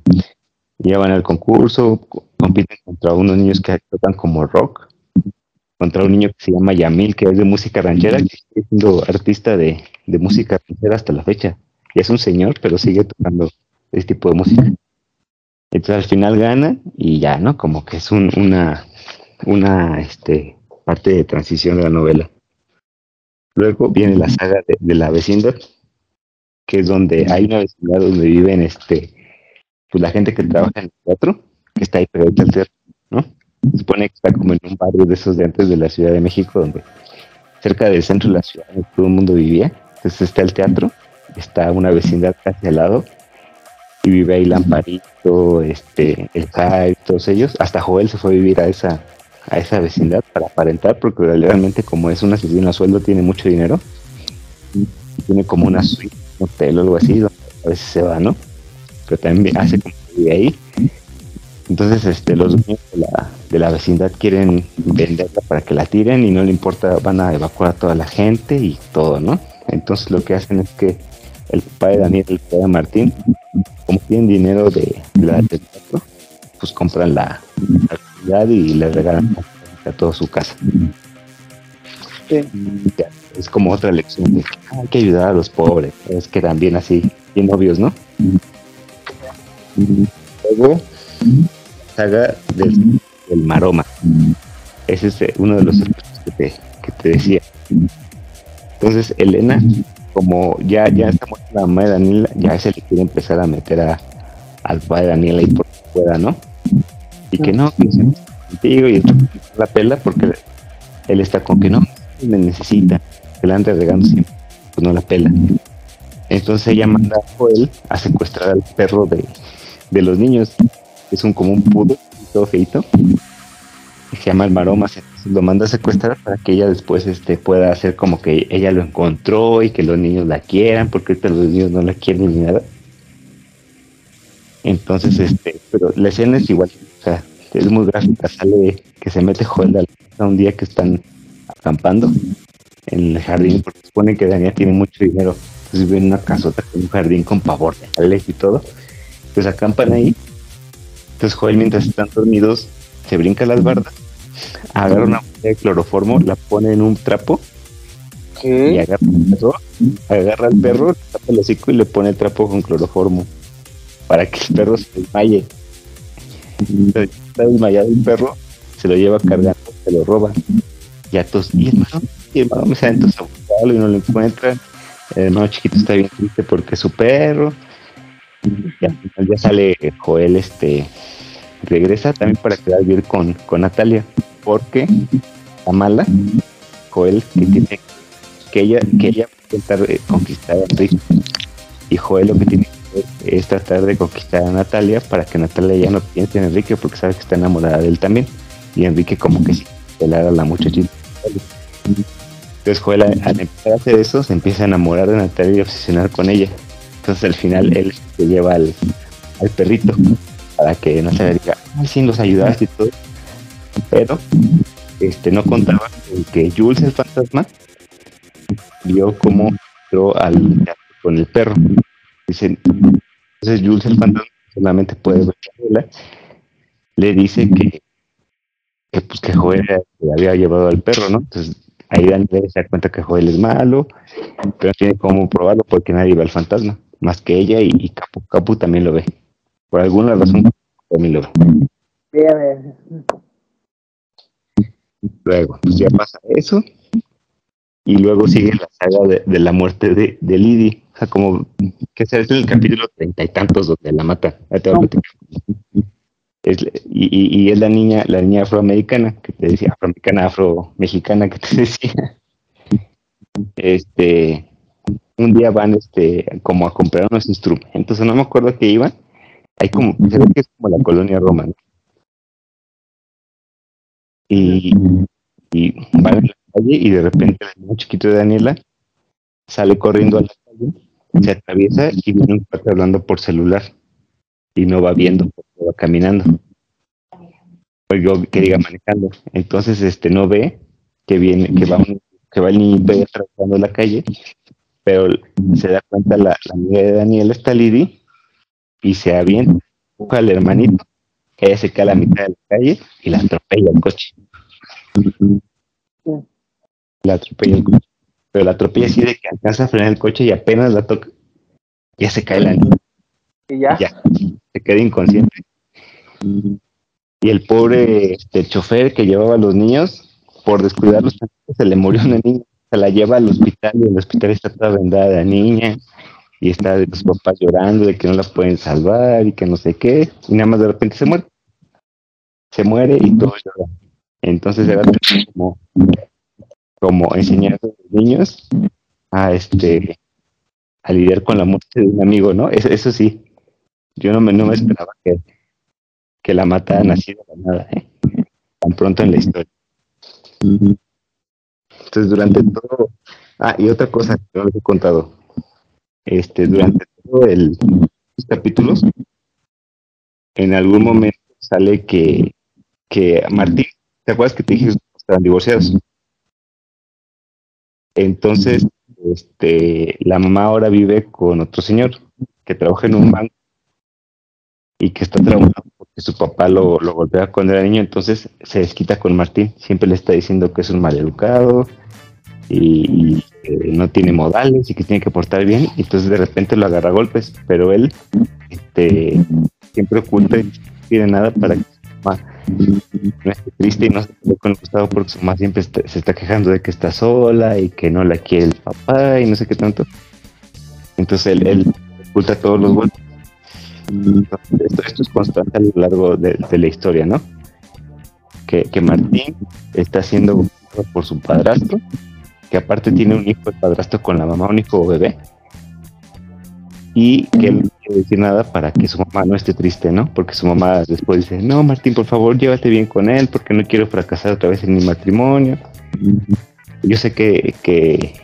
Y ya van al concurso, compiten contra unos niños que tocan como rock contra un niño que se llama Yamil, que es de música ranchera, que sigue siendo artista de, música ranchera hasta la fecha. Y es un señor, pero sigue tocando este tipo de música. Entonces al final gana y ya, ¿no? Como que es un, una, una este, parte de transición de la novela. Luego viene la saga de, la vecindad, que es donde hay una vecindad donde viven este, pues la gente que trabaja en el teatro, que está ahí pero el teatro, ¿no? Se supone que está como en un barrio de esos de antes de la Ciudad de México, donde cerca del centro de la ciudad todo el mundo vivía. Entonces está el teatro, está una vecindad casi al lado, y vive ahí Lamparito, este, el Kai, todos ellos. Hasta Joel se fue a vivir a esa, a esa vecindad para aparentar, porque realmente como es un asesino a sueldo, tiene mucho dinero. Tiene como una suite, un hotel o algo así, donde a veces se va, ¿no? Pero también hace como que vive ahí. Entonces, este, los dueños de la, de la vecindad quieren venderla para que la tiren y no le importa, van a evacuar a toda la gente y todo, ¿no? Entonces lo que hacen es que el papá de Daniel, el papá de Martín, como tienen dinero de, la teatro, pues compran la, la y le regalan a toda su casa. es como otra lección de hay que ayudar a los pobres, es que también así, bien obvios, ¿no? Luego, saga del el maroma. Ese es eh, uno de los que te, que te decía. Entonces, Elena, como ya, ya está muerta la mamá de Daniela, ya se le quiere empezar a meter a, al padre Daniela y por pueda, ¿no? Y que no, que se contigo y la pela porque él está con que no, me necesita, que la ande regando siempre, pues no la pela. Entonces ella manda a Joel a secuestrar al perro de, de los niños, que es un como un pudo todo feito, se llama el Maroma, se, lo manda a secuestrar para que ella después este, pueda hacer como que ella lo encontró y que los niños la quieran, porque ahorita los niños no la quieren ni nada. Entonces, este, pero la escena es igual, o sea, es muy gráfica, sale que se mete Joel a un día que están acampando en el jardín, porque supone que Daniel tiene mucho dinero, entonces vive en una casota con un jardín con pavor y todo, pues acampan ahí. Entonces Joel, mientras están dormidos, se brinca las bardas, agarra una botella de cloroformo, la pone en un trapo y agarra al perro, agarra al perro, tapa el hocico y le pone el trapo con cloroformo para que el perro se desmaye. está desmayado el perro, se lo lleva cargando, se lo roba. Y a todos, y hermano, y hermano me sale entonces a buscarlo y no lo encuentran. El hermano chiquito está bien triste porque es su perro. Y al final ya sale Joel este regresa también para quedar bien con, con Natalia, porque mala Joel, que tiene que ella, que ella intentar eh, conquistar a Enrique. Y Joel lo que tiene que hacer es tratar de conquistar a Natalia para que Natalia ya no piense en Enrique porque sabe que está enamorada de él también. Y Enrique como que sí, pelar a la muchachita. Entonces Joel al, empezar a hacer eso se empieza a enamorar de Natalia y obsesionar con ella. Entonces al final él se lleva al, al perrito para que no se le diga, ay, sí, los ayudaste y todo. Pero este no contaba con que Jules el fantasma vio cómo entró al con el perro. Dicen, entonces Jules el fantasma solamente puede ver le dice que, que pues que Joel le había llevado al perro, ¿no? Entonces ahí Daniel se da cuenta que Joel es malo, pero no tiene cómo probarlo porque nadie ve al fantasma, más que ella y, y Capu. Capu también lo ve. Por alguna razón, lo Luego, pues ya pasa eso. Y luego sigue la saga de, la muerte de, de Lidi. O sea, como que se en el capítulo treinta y tantos donde la mata. Es, y, y, es la niña, la niña afroamericana que te decía, afroamericana, afro-mexicana que te *laughs* decía. Este, un día van este como a comprar unos instrumentos, no me acuerdo que iban. Hay como, se ve que es como la colonia romana. Y, y van en la calle y de repente el niño chiquito de Daniela sale corriendo a la calle, se atraviesa y viene un cuate hablando por celular y no va viendo, va caminando. O yo que diga manejando. Entonces este no ve que viene, que va un, que va el niño atravesando la calle, pero se da cuenta la, la amiga de Daniela está Lidi y se avienta, busca al hermanito, ella se cae a la mitad de la calle y la atropella el coche. La atropella el coche. Pero la atropella así de que alcanza a frenar el coche y apenas la toca, ya se cae la niña. Y ya. Ya, se queda inconsciente. Y el pobre este, chofer que llevaba a los niños, por descuidarlos, se le murió una niña. Se la lleva al hospital y el hospital está toda vendada de niña. Y está de los papás llorando de que no la pueden salvar y que no sé qué. Y nada más de repente se muere. Se muere y todo llora. Entonces era como, como enseñar a los niños a este a lidiar con la muerte de un amigo, ¿no? Eso, eso sí, yo no me, no me esperaba que, que la mataran así de la nada, ¿eh? tan pronto en la historia. Entonces, durante todo. Ah, y otra cosa que no les he contado. Este, durante todo el los capítulos, en algún momento sale que, que Martín, ¿te acuerdas que te dije que estaban divorciados? Entonces, este, la mamá ahora vive con otro señor que trabaja en un banco y que está traumado porque su papá lo, lo golpea cuando era niño, entonces se desquita con Martín, siempre le está diciendo que es un maleducado y, y no tiene modales y que tiene que portar bien, y entonces de repente lo agarra golpes, pero él este, siempre oculta y no pide nada para que su mamá no esté triste y no se quede con costado porque su mamá siempre se está quejando de que está sola y que no la quiere el papá y no sé qué tanto. Entonces él, él oculta todos los golpes. Esto, esto es constante a lo largo de, la historia, ¿no? Que, que Martín está siendo por su padrastro, que aparte tiene un hijo de padrastro con la mamá, un hijo bebé, y que él no quiere decir nada para que su mamá no esté triste, ¿no? Porque su mamá después dice, no, Martín, por favor, llévate bien con él, porque no quiero fracasar otra vez en mi matrimonio. Yo sé que, que,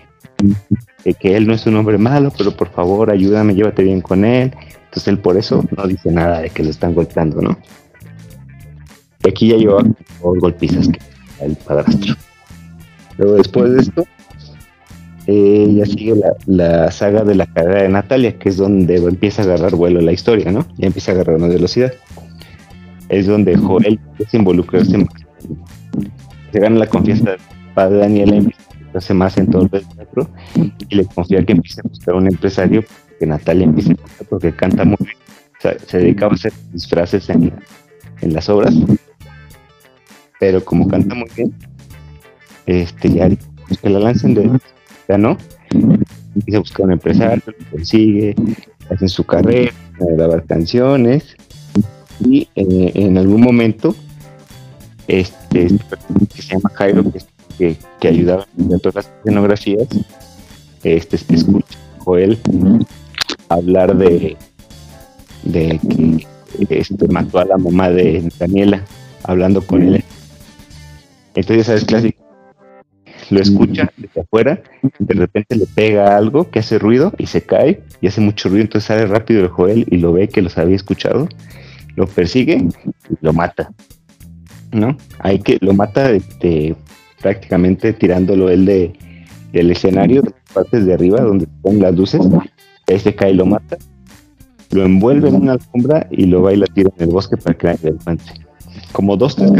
que, él no es un hombre malo, pero por favor, ayúdame, llévate bien con él. Entonces él por eso no dice nada de que lo están golpeando, ¿no? Y aquí ya lleva dos golpizas que el padrastro. Luego después de esto, eh, ya sigue la, la saga de la carrera de Natalia, que es donde empieza a agarrar vuelo la historia, ¿no? Ya empieza a agarrar una velocidad. Es donde Joel empieza a involucrarse más. Se gana la confianza del padre Daniela, empieza a involucrarse más en todo el teatro y le confía que empiece a buscar un empresario que Natalia empiece a cantar porque canta muy bien. O sea, se dedicaba a hacer disfraces en, en las obras, pero como canta muy bien, este ya pues, que la lancen de no empieza a buscar un empresario, lo consigue, hacen su carrera, grabar canciones. Y eh, en algún momento este que se llama Jairo que, ayudaba en todas las escenografías este escucha a Joel hablar de de que este mató a la mamá de Daniela hablando con él. Entonces sabes clásico lo escucha desde afuera, de repente le pega algo que hace ruido y se cae y hace mucho ruido, entonces sale rápido el Joel y lo ve que los había escuchado, lo persigue y lo mata, ¿no? Hay que, lo mata este, prácticamente tirándolo él de, del escenario, de las partes de arriba donde están las luces, ahí se cae y lo mata, lo envuelve en una alfombra y lo va y lo tira en el bosque para que nadie lo encuentre como dos, tres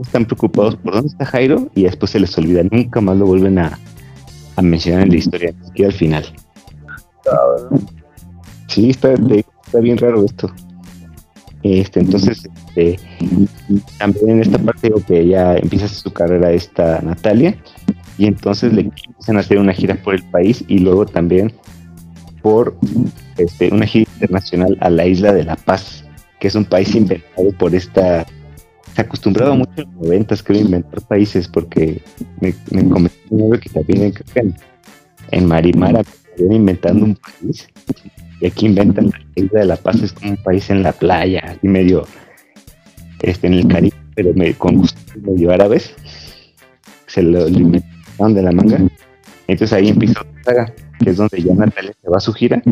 están preocupados por dónde está Jairo y después se les olvida, nunca más lo vuelven a, a mencionar en la historia, ni siquiera al final. Sí, está, está bien raro esto. Este, entonces, este, también en esta parte digo que ya empieza su carrera esta Natalia y entonces le empiezan a hacer una gira por el país y luego también por este, una gira internacional a la isla de La Paz, que es un país inventado por esta se acostumbraba mucho en los noventas creo inventar países porque me, me comentó que también en, Marimara inventando un país. Y aquí inventan la isla de La Paz, es como un país en la playa, y medio este, en el Caribe, pero con gusto medio árabes. Se lo, inventaron de la manga. Entonces ahí empieza otra saga, que es donde ya Natalia se va a su gira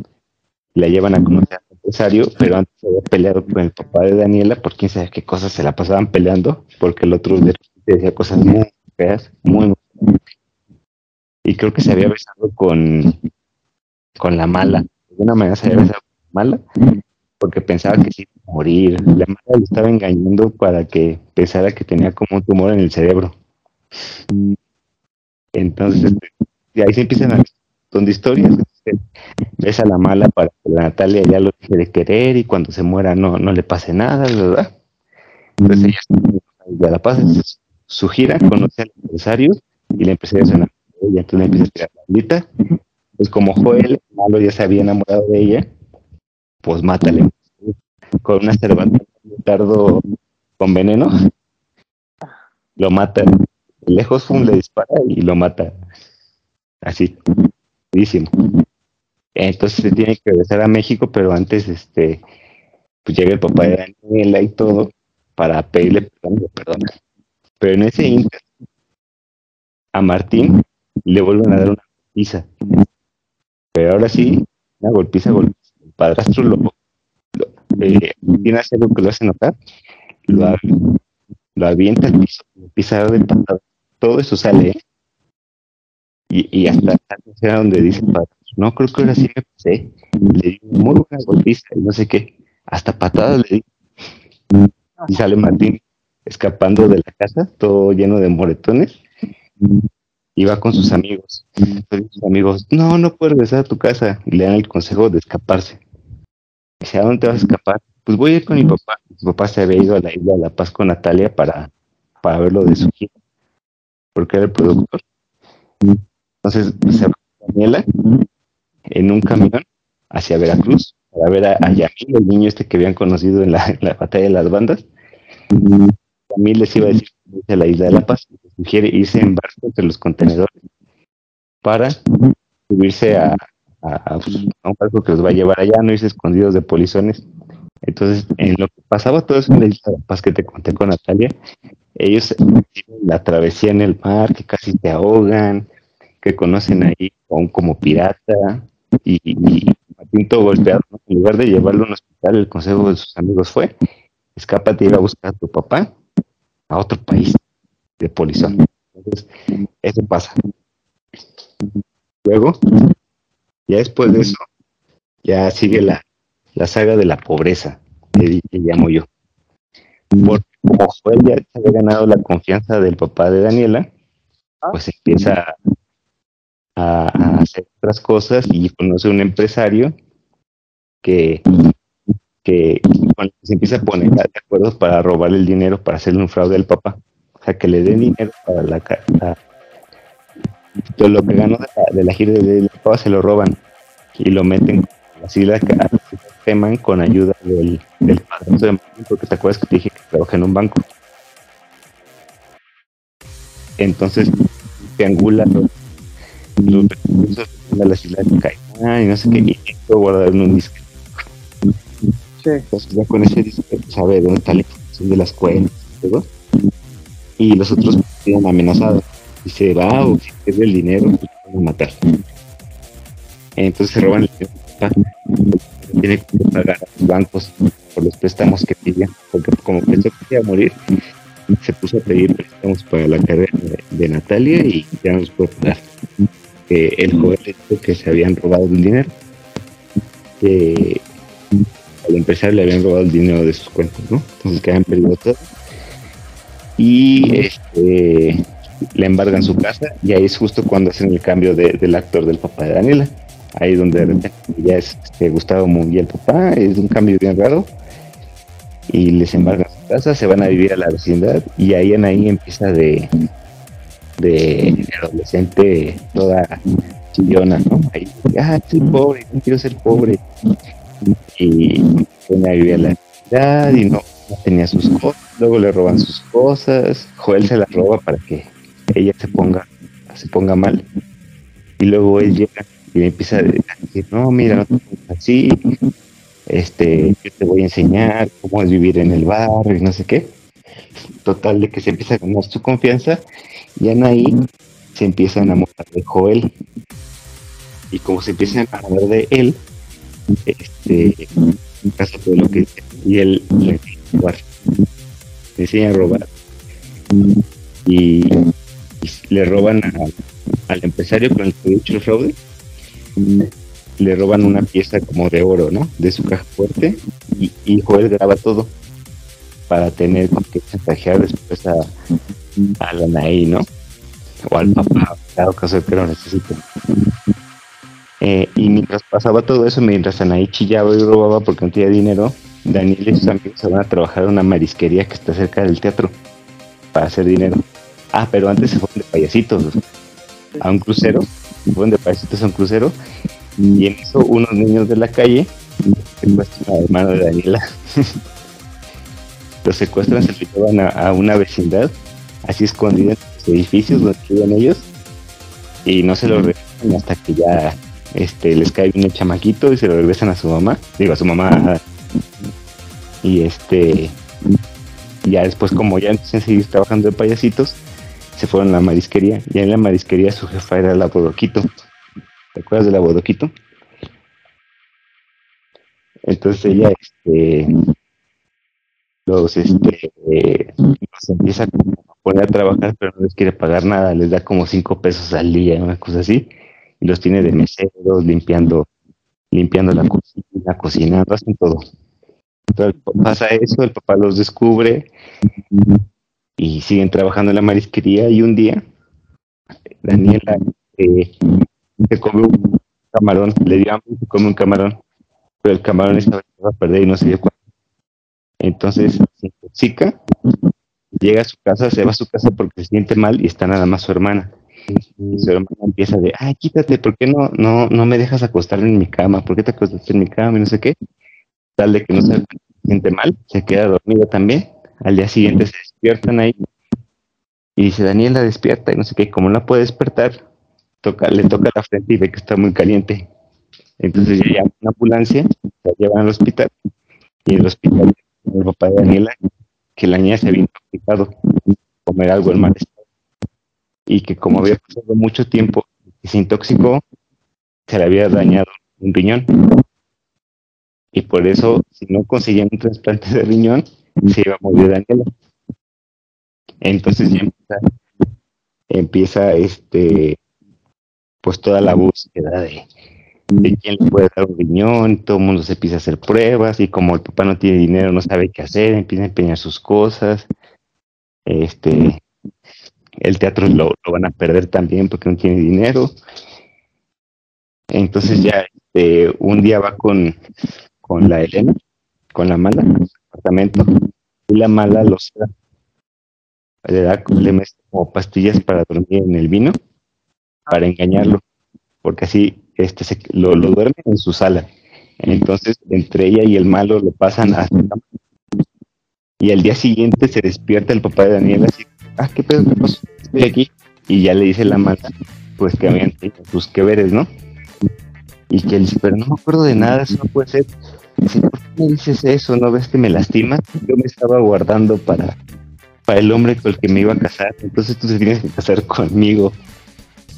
la llevan a conocer al empresario, pero antes había peleado con el papá de Daniela por quién sabe qué cosas se la pasaban peleando, porque el otro decía cosas muy feas, muy, y creo que se había besado con, con la mala. De alguna manera se había besado con la mala porque pensaba que se iba a morir. La mala le estaba engañando para que pensara que tenía como un tumor en el cerebro. Entonces, de ahí se empiezan a donde historias. Besa a la mala para que la Natalia ya lo deje de querer y cuando se muera no, no le pase nada, ¿verdad? Entonces ella ya la pasa, su gira, conoce al empresario y le empieza a sonar y entonces le empieza a tirar la. Pues como Joel, el malo ya se había enamorado de ella, pues mátale con una cerveza tardo con veneno, lo mata. Lejos fue le dispara y lo mata. Así, entonces se tiene que regresar a México, pero antes este pues llega el papá de Daniela y todo para pedirle perdón, Pero en ese inter a Martín le vuelven a dar una golpiza. Pero ahora sí, una golpiza, golpiza. El padrastro lo, eh, tiene hace algo que lo hace notar, lo, lo avienta al piso, empieza a dar. Todo eso sale, ¿eh? Y, y hasta la donde dice, no creo que ahora sí me pasé. Le di muy buena golpiza y no sé qué. Hasta patadas le di. Y sale Martín escapando de la casa, todo lleno de moretones. Y va con sus amigos. sus amigos, no, no puedes regresar a tu casa. Y le dan el consejo de escaparse. Dice, ¿a dónde te vas a escapar? Pues voy a ir con mi papá. Mi papá se había ido a la isla de La Paz con Natalia para, para verlo de su gira. Porque era el productor. Entonces se va Daniela en un camión hacia Veracruz para ver a, a Yamil, el niño este que habían conocido en la, batalla de las bandas. Yamil les iba a decir a la isla de La Paz, sugiere irse en barco entre los contenedores para subirse a, pues, a, un barco que los va a llevar allá, no irse escondidos de polizones. Entonces, en lo que pasaba todo eso en la isla de La Paz que te conté con Natalia, ellos la travesía en el mar, que casi te ahogan, que conocen ahí como pirata y, y golpeado. En lugar de llevarlo a un hospital, el consejo de sus amigos fue, escápate y ir a buscar a tu papá a otro país de polizón. Entonces, eso pasa. Luego, ya después de eso, ya sigue la, la saga de la pobreza, que, llamo yo. Porque como fue ya se había ganado la confianza del papá de Daniela, pues empieza a, hacer otras cosas y conoce un empresario que, que se empieza a poner de acuerdo para robar el dinero, para hacerle un fraude al papá. O sea, que le dé dinero para la, todo lo que ganó de la, gira de la papá se lo roban y lo meten así la queman con ayuda del, del padre porque te acuerdas que te dije que trabaja en un banco. Entonces, triangula los recursos de la isla de Caimán y no sé qué, y puedo guardar en un disco. Sí. Entonces ya con ese disco sabe dónde está la información de las cuentas y todo. Y los otros quedan amenazados. Y se va o si pierde el dinero, pues van a matar. Entonces se roban el dinero. Tiene que pagar a los bancos por los préstamos que piden, porque como pensó que iba a morir, se puso a pedir préstamos para la carrera de, de Natalia y ya no los puede pagar el joven que se habían robado el dinero. Que al empresario le habían robado el dinero de sus cuentas, ¿no? Entonces que habían perdido todo. Y este, le embargan su casa y ahí es justo cuando hacen el cambio del actor del papá de Daniela. Ahí donde de repente ya es este, Gustavo Munguía el papá, es un cambio bien raro. Y les embargan su casa, se van a vivir a la vecindad y ahí en ahí empieza de, de, adolescente toda chillona, ¿no? Ahí, ah, soy pobre, no quiero ser pobre. Y ella vivía la ciudad y no, tenía sus cosas, luego le roban sus cosas, Joel se las roba para que ella se ponga, se ponga mal. Y luego él llega y me empieza a decir, no, mira, no te así, este, yo te voy a enseñar cómo es vivir en el barrio y no sé qué. Total, de que se empieza a ganar su confianza y Anaí se empieza a enamorar de Joel. Y como se empieza a enamorar de él, este, pasa todo lo que y él le enseña a robar. Y, le roban al empresario con el que hecho el fraude le roban una pieza como de oro, ¿no? De su caja fuerte y Joel graba todo para tener que chantajear después a, a la Naí, ¿no? O al papá, claro caso que lo necesite. Eh, y mientras pasaba todo eso, mientras Anaí chillaba y robaba porque no tenía dinero, Daniel y sus amigos se van a trabajar en una marisquería que está cerca del teatro para hacer dinero. Ah, pero antes se fueron de payasitos a un crucero, se fueron de payasitos a un crucero y en eso unos niños de la calle secuestran al hermano de Daniela. *laughs* los secuestran, se lo llevan a, una vecindad, así escondidos en los edificios donde viven ellos, y no se lo regresan hasta que ya este les cae un chamaquito y se lo regresan a su mamá, digo a su mamá. Y este ya después como ya empiezan a seguir trabajando de payasitos, se fueron a la marisquería. Y en la marisquería su jefa era la Bodoquito. ¿Te acuerdas de la Bodoquito? Entonces ella este, los, este, los empieza a poner a trabajar, pero no les quiere pagar nada, les da como cinco pesos al día, una cosa así, y los tiene de meseros, limpiando, limpiando la cocina, cocinando, hacen todo. Entonces pasa eso, el papá los descubre y siguen trabajando en la marisquería y un día Daniela eh, se come un camarón, le dio hambre se come un camarón, pero el camarón estaba a perder y no se dio cuenta. Entonces se intoxica, llega a su casa, se va a su casa porque se siente mal y está nada más su hermana. Y su hermana empieza de, ay, quítate, ¿por qué no, no, no me dejas acostar en mi cama? ¿Por qué te acostaste en mi cama? Y no sé qué. Tal de que no se siente mal, se queda dormida también. Al día siguiente se despiertan ahí y dice, Daniela despierta y no sé qué. Como no puede despertar, toca, le toca la frente y ve que está muy caliente. Entonces ya llama una ambulancia, la llevan al hospital y en el hospital el papá de Daniela que la niña se había intoxicado, comer algo en mal estado y que como había pasado mucho tiempo y se intoxicó, se le había dañado un riñón. Y por eso, si no conseguían un trasplante de riñón, se iba a morir Daniela. Entonces ya empieza, empieza este, pues toda la búsqueda de, de quién le puede dar un riñón, todo el mundo se empieza a hacer pruebas y como el papá no tiene dinero, no sabe qué hacer, empieza a empeñar sus cosas. Este, el teatro lo, van a perder también porque no tiene dinero. Entonces ya este, un día va con, con la Elena, con la mala, al apartamento, y la mala los le da, le mete como pastillas para dormir en el vino, para engañarlo, porque así este se, lo, lo duerme en su sala. Entonces, entre ella y el malo lo pasan hasta y al día siguiente se despierta el papá de Daniela así, ah, qué pedo, qué pasó, estoy aquí. Y ya le dice la mala, pues que habían tenido tus que veres, ¿no? Y que él dice, pero no me acuerdo de nada, eso no puede ser. Dice, ¿por qué me dices eso? ¿No ves que me lastimas? Yo me estaba guardando para, para el hombre con el que me iba a casar, entonces tú te tienes que casar conmigo.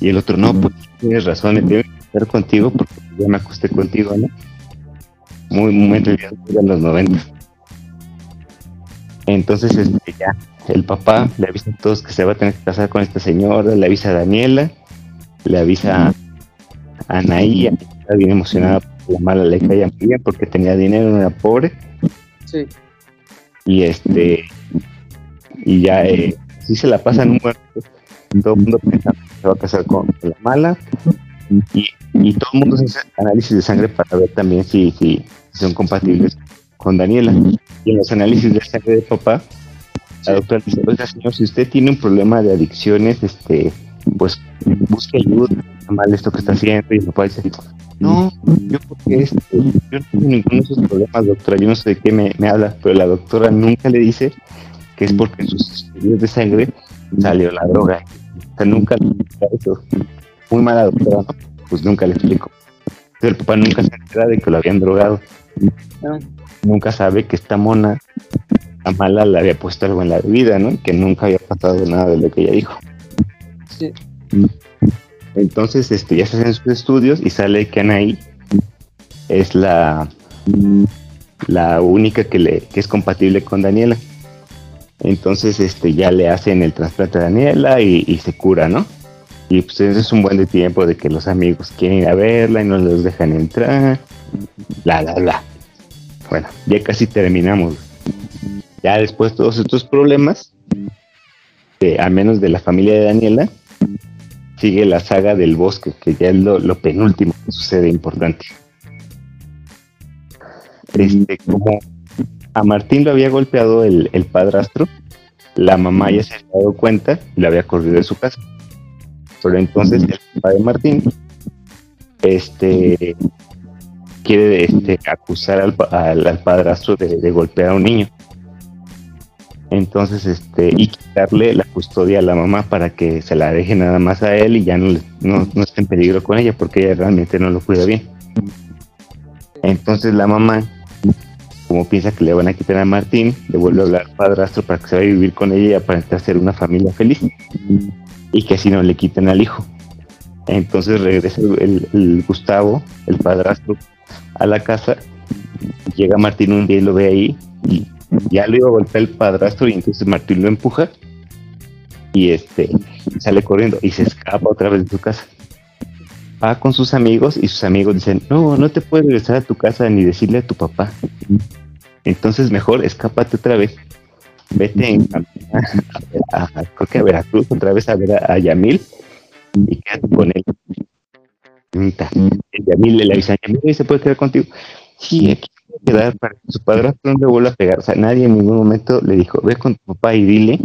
Y el otro, no, pues tienes razón, me que casar contigo porque ya me acosté contigo, ¿no? Muy, muy en los 90. Entonces, este, ya, el papá le avisa a todos que se va a tener que casar con esta señora, le avisa a Daniela, le avisa a Anaí, está bien emocionada porque la mala le caía bien porque tenía dinero, no era pobre. Sí. Y este, y ya, eh, sí se la pasan un buen todo el mundo piensa que se va a casar con la mala y, y todo el mundo hace análisis de sangre para ver también si, si son compatibles con Daniela. Y en los análisis de sangre de papá, la doctora dice, oiga señor, si usted tiene un problema de adicciones, este, pues busque ayuda, está mal esto que está haciendo, y el papá dice, no, yo porque este, yo no tengo ninguno de esos problemas, doctora, yo no sé de qué me, me habla, pero la doctora nunca le dice que es porque en sus estudios de sangre salió la droga. O sea, nunca le eso. Muy mala doctora, pues nunca le explico. Entonces el papá nunca se entera de que lo habían drogado. Ah. Nunca sabe que esta mona, la mala, le había puesto algo en la bebida, ¿no? Que nunca había pasado nada de lo que ella dijo. Sí. Entonces, este, ya se hacen sus estudios y sale que Anaí es la, la única que, le, que es compatible con Daniela. Entonces, este, ya le hacen el trasplante a Daniela y, se cura, ¿no? Y pues es un buen de tiempo de que los amigos quieren ir a verla y no los dejan entrar. La, la, la. Bueno, ya casi terminamos. Ya después de todos estos problemas, al menos de la familia de Daniela, sigue la saga del bosque, que ya es lo, penúltimo que sucede importante. Este, como a Martín lo había golpeado el, padrastro, la mamá ya se había dado cuenta y le había corrido de su casa. Pero entonces el papá de Martín este, quiere este, acusar al, padrastro de, golpear a un niño. Entonces este y quitarle la custodia a la mamá para que se la deje nada más a él y ya no, no, esté en peligro con ella porque ella realmente no lo cuida bien. Entonces la mamá como piensa que le van a quitar a Martín le vuelve a hablar al padrastro para que se vaya a vivir con ella y aparentar ser una familia feliz y que así no le quiten al hijo entonces regresa el, Gustavo el padrastro a la casa llega Martín un día y lo ve ahí y ya lo iba a golpear el padrastro y entonces Martín lo empuja y este sale corriendo y se escapa otra vez de su casa. Va con sus amigos y sus amigos dicen, no, no te puedes regresar a tu casa ni decirle a tu papá. Entonces mejor escápate otra vez. Vete en, a, creo que a Veracruz otra vez a ver a, Yamil y quédate con él. Yamil le avisa a Yamil, ¿se puede quedar contigo? Sí, aquí quedar para que su padrastro no le vuelva a pegar. O sea, nadie en ningún momento le dijo, ve con tu papá y dile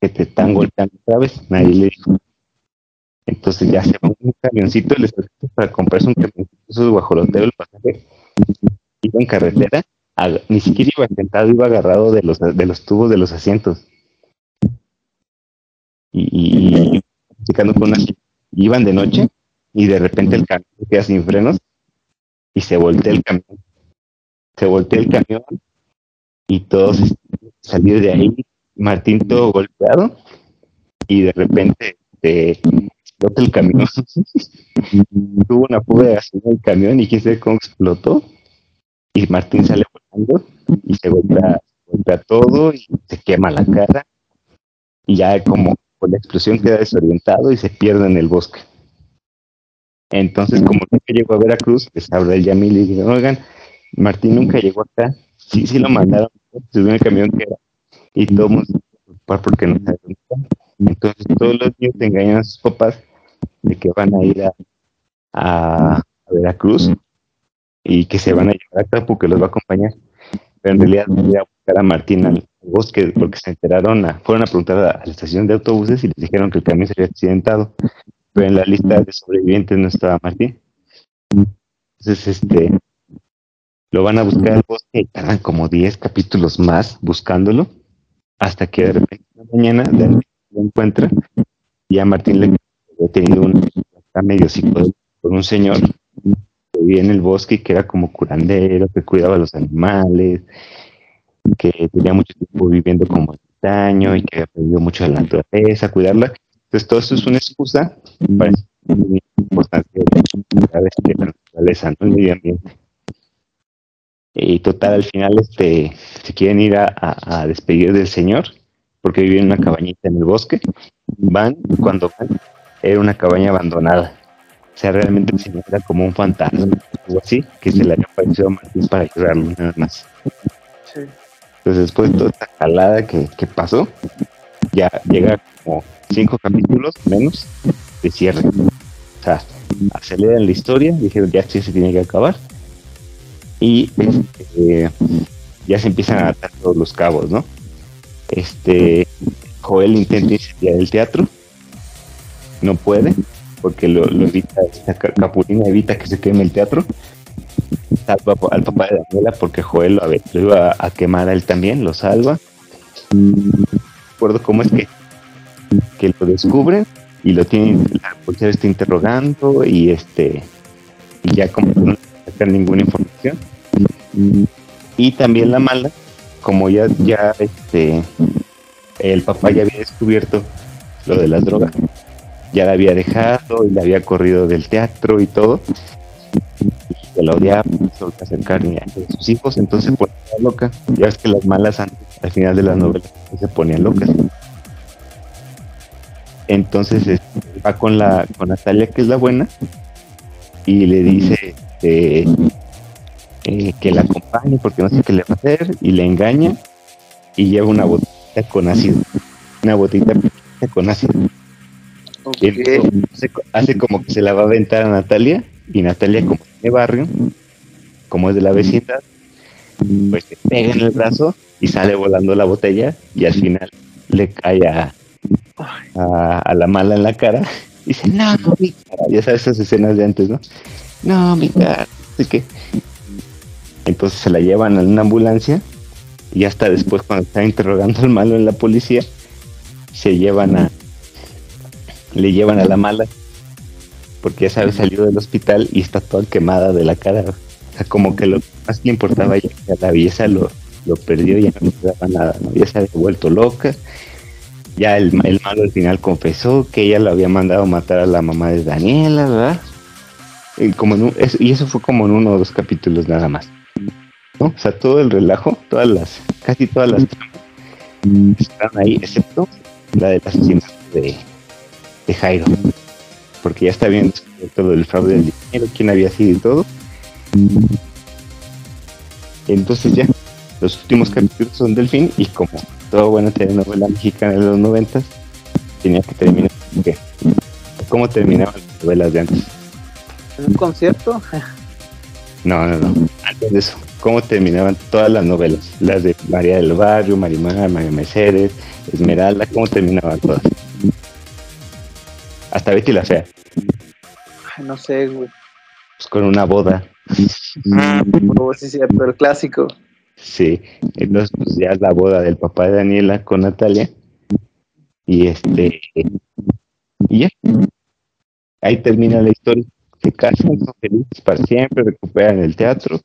que te están golpeando otra vez. Nadie le dijo. Entonces ya se va un camioncito les para comprarse un camioncito, eso guajoloteo el pasaje. Iba en carretera, ni siquiera iba sentado, iba agarrado de los, de los tubos de los asientos. Y, y, con iban de noche y de repente el camión queda sin frenos y se voltea el camión se voltea el camión y todos salir de ahí, Martín todo golpeado y de repente se explota el camión. *laughs* Tuvo una fuga de gasolina en el camión y quién sabe cómo explotó. Y Martín sale y se golpea, golpea todo y se quema la cara. Y ya como con la explosión queda desorientado y se pierde en el bosque. Entonces, como que llegó a Veracruz, les habla el Yamil y dice, oigan, Martín nunca llegó acá. Sí, sí lo mandaron, subió en el camión que era. Y todos porque no saben Entonces todos los niños engañan a sus papás de que van a ir a, Veracruz y que se van a llevar acá porque los va a acompañar. Pero en realidad voy a buscar a Martín al bosque porque se enteraron, fueron a preguntar a, la estación de autobuses y les dijeron que el camión se había accidentado. Pero en la lista de sobrevivientes no estaba Martín. Entonces, este, lo van a buscar al bosque y tardan como 10 capítulos más buscándolo, hasta que de repente una mañana lo encuentra y a Martín le había tenido un medio psicólogo con un señor que vivía en el bosque y que era como curandero, que cuidaba a los animales, que tenía mucho tiempo viviendo como ermitaño y que había aprendido mucho de la naturaleza, cuidarla. Entonces todo eso es una excusa para muy importante de la naturaleza, ¿no? el medio ambiente. Y total, al final este, se quieren ir a, despedir del señor, porque vive en una cabañita en el bosque. Van, cuando van, era una cabaña abandonada. O sea, realmente señor era como un fantasma, algo así, que se le había aparecido a Martín para ayudarlo, nada más. Entonces, después de toda esta calada que, que pasó, ya llega como cinco capítulos menos de cierre. O sea, aceleran la historia, dijeron ya sí se tiene que acabar y este, ya se empiezan a atar todos los cabos, ¿no? Este, Joel intenta incendiar el teatro, no puede, porque lo, evita, esta Capulina evita que se queme el teatro. Salva al papá de Daniela porque Joel lo, lo iba a quemar a él también, lo salva. No recuerdo cómo es que, que lo descubren y lo tiene, la policía está interrogando y este y ya como no sacan ninguna información. Y también la mala, como ya, ya este el papá ya había descubierto lo de las drogas, ya la había dejado y la había corrido del teatro y todo. Se la odiaba, solo acercar a sus hijos, entonces ponía loca. Ya ves que las malas antes, al final de las novelas se ponían locas. Entonces este, va con la con Natalia, que es la buena, y le dice este, eh, que la acompañe porque no sé qué le va a hacer, y le engaña y lleva una botella con ácido. Una botita con ácido. Hace, como que se la va a aventar a Natalia, y Natalia, como tiene barrio, como es de la vecindad, pues se pega en el brazo y sale volando la botella, y al final le cae a, a, la mala en la cara. Y dice, no, mi cara. Ya sabes esas escenas de antes, ¿no? No, mi cara. que Entonces se la llevan a una ambulancia y hasta después cuando está interrogando al malo en la policía, se llevan a... Le llevan a la mala porque ya sabes, salió del hospital y está toda quemada de la cara. O sea, como que lo más que importaba ya que la belleza lo, lo perdió y ya no le daba nada, ¿no? Ya se había vuelto loca ya el, malo al final confesó que ella lo había mandado matar a la mamá de Daniela, ¿verdad? Y, como y eso fue como en uno o dos capítulos nada más. ¿no? O sea, todo el relajo, todas las, casi todas las están ahí, excepto la del asesinato de, de Jairo. Porque ya está bien todo el fraude del dinero, quién había sido y todo. Entonces ya, los últimos capítulos son del fin y como todo buena telenovela mexicana de los noventas tenía que terminar ¿qué? ¿Cómo terminaban las novelas de antes? ¿En un concierto? *laughs* No, no, no. Antes de eso, ¿cómo terminaban todas las novelas? Las de María del Barrio, Marimar, María Mercedes, Esmeralda, ¿cómo terminaban todas? Hasta Betty la Fea. no sé, güey. Pues con una boda. Ah, sí, cierto, el clásico. Sí, entonces pues ya es la boda del papá de Daniela con Natalia. Y este, y ya. Ahí termina la historia. Se casan, son felices para siempre, recuperan el teatro.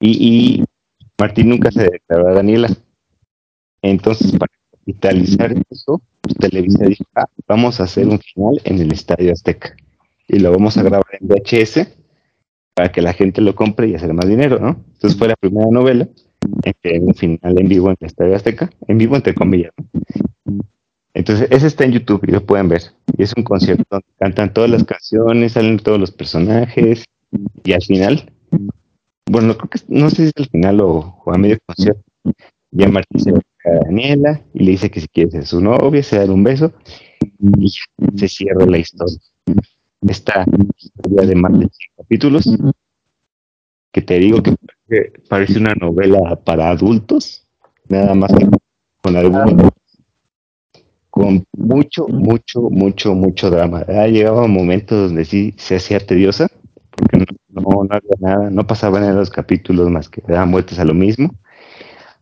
Y, y Martín nunca se declaró a Daniela. Entonces, para capitalizar eso, pues, Televisa dijo, ah, vamos a hacer un final en el Estadio Azteca. Y lo vamos a grabar en VHS para que la gente lo compre y hacer más dinero, ¿no? Entonces fue la primera novela en un final en vivo en la Estadio Azteca, en vivo entre comillas. Entonces, ese está en YouTube y lo pueden ver. Y es un concierto donde cantan todas las canciones, salen todos los personajes y al final, bueno, creo que no sé si es al final o, a medio concierto, ya Martín se a Daniela y le dice que si quiere ser su novia, se da un beso y se cierra la historia esta historia de más de 100 capítulos, que te digo que parece una novela para adultos, nada más que con algún con mucho, mucho, mucho, mucho drama. Ah, llegaba un momento donde sí se hacía tediosa, porque no, no, había nada, no pasaban en los capítulos más que daban vueltas a lo mismo.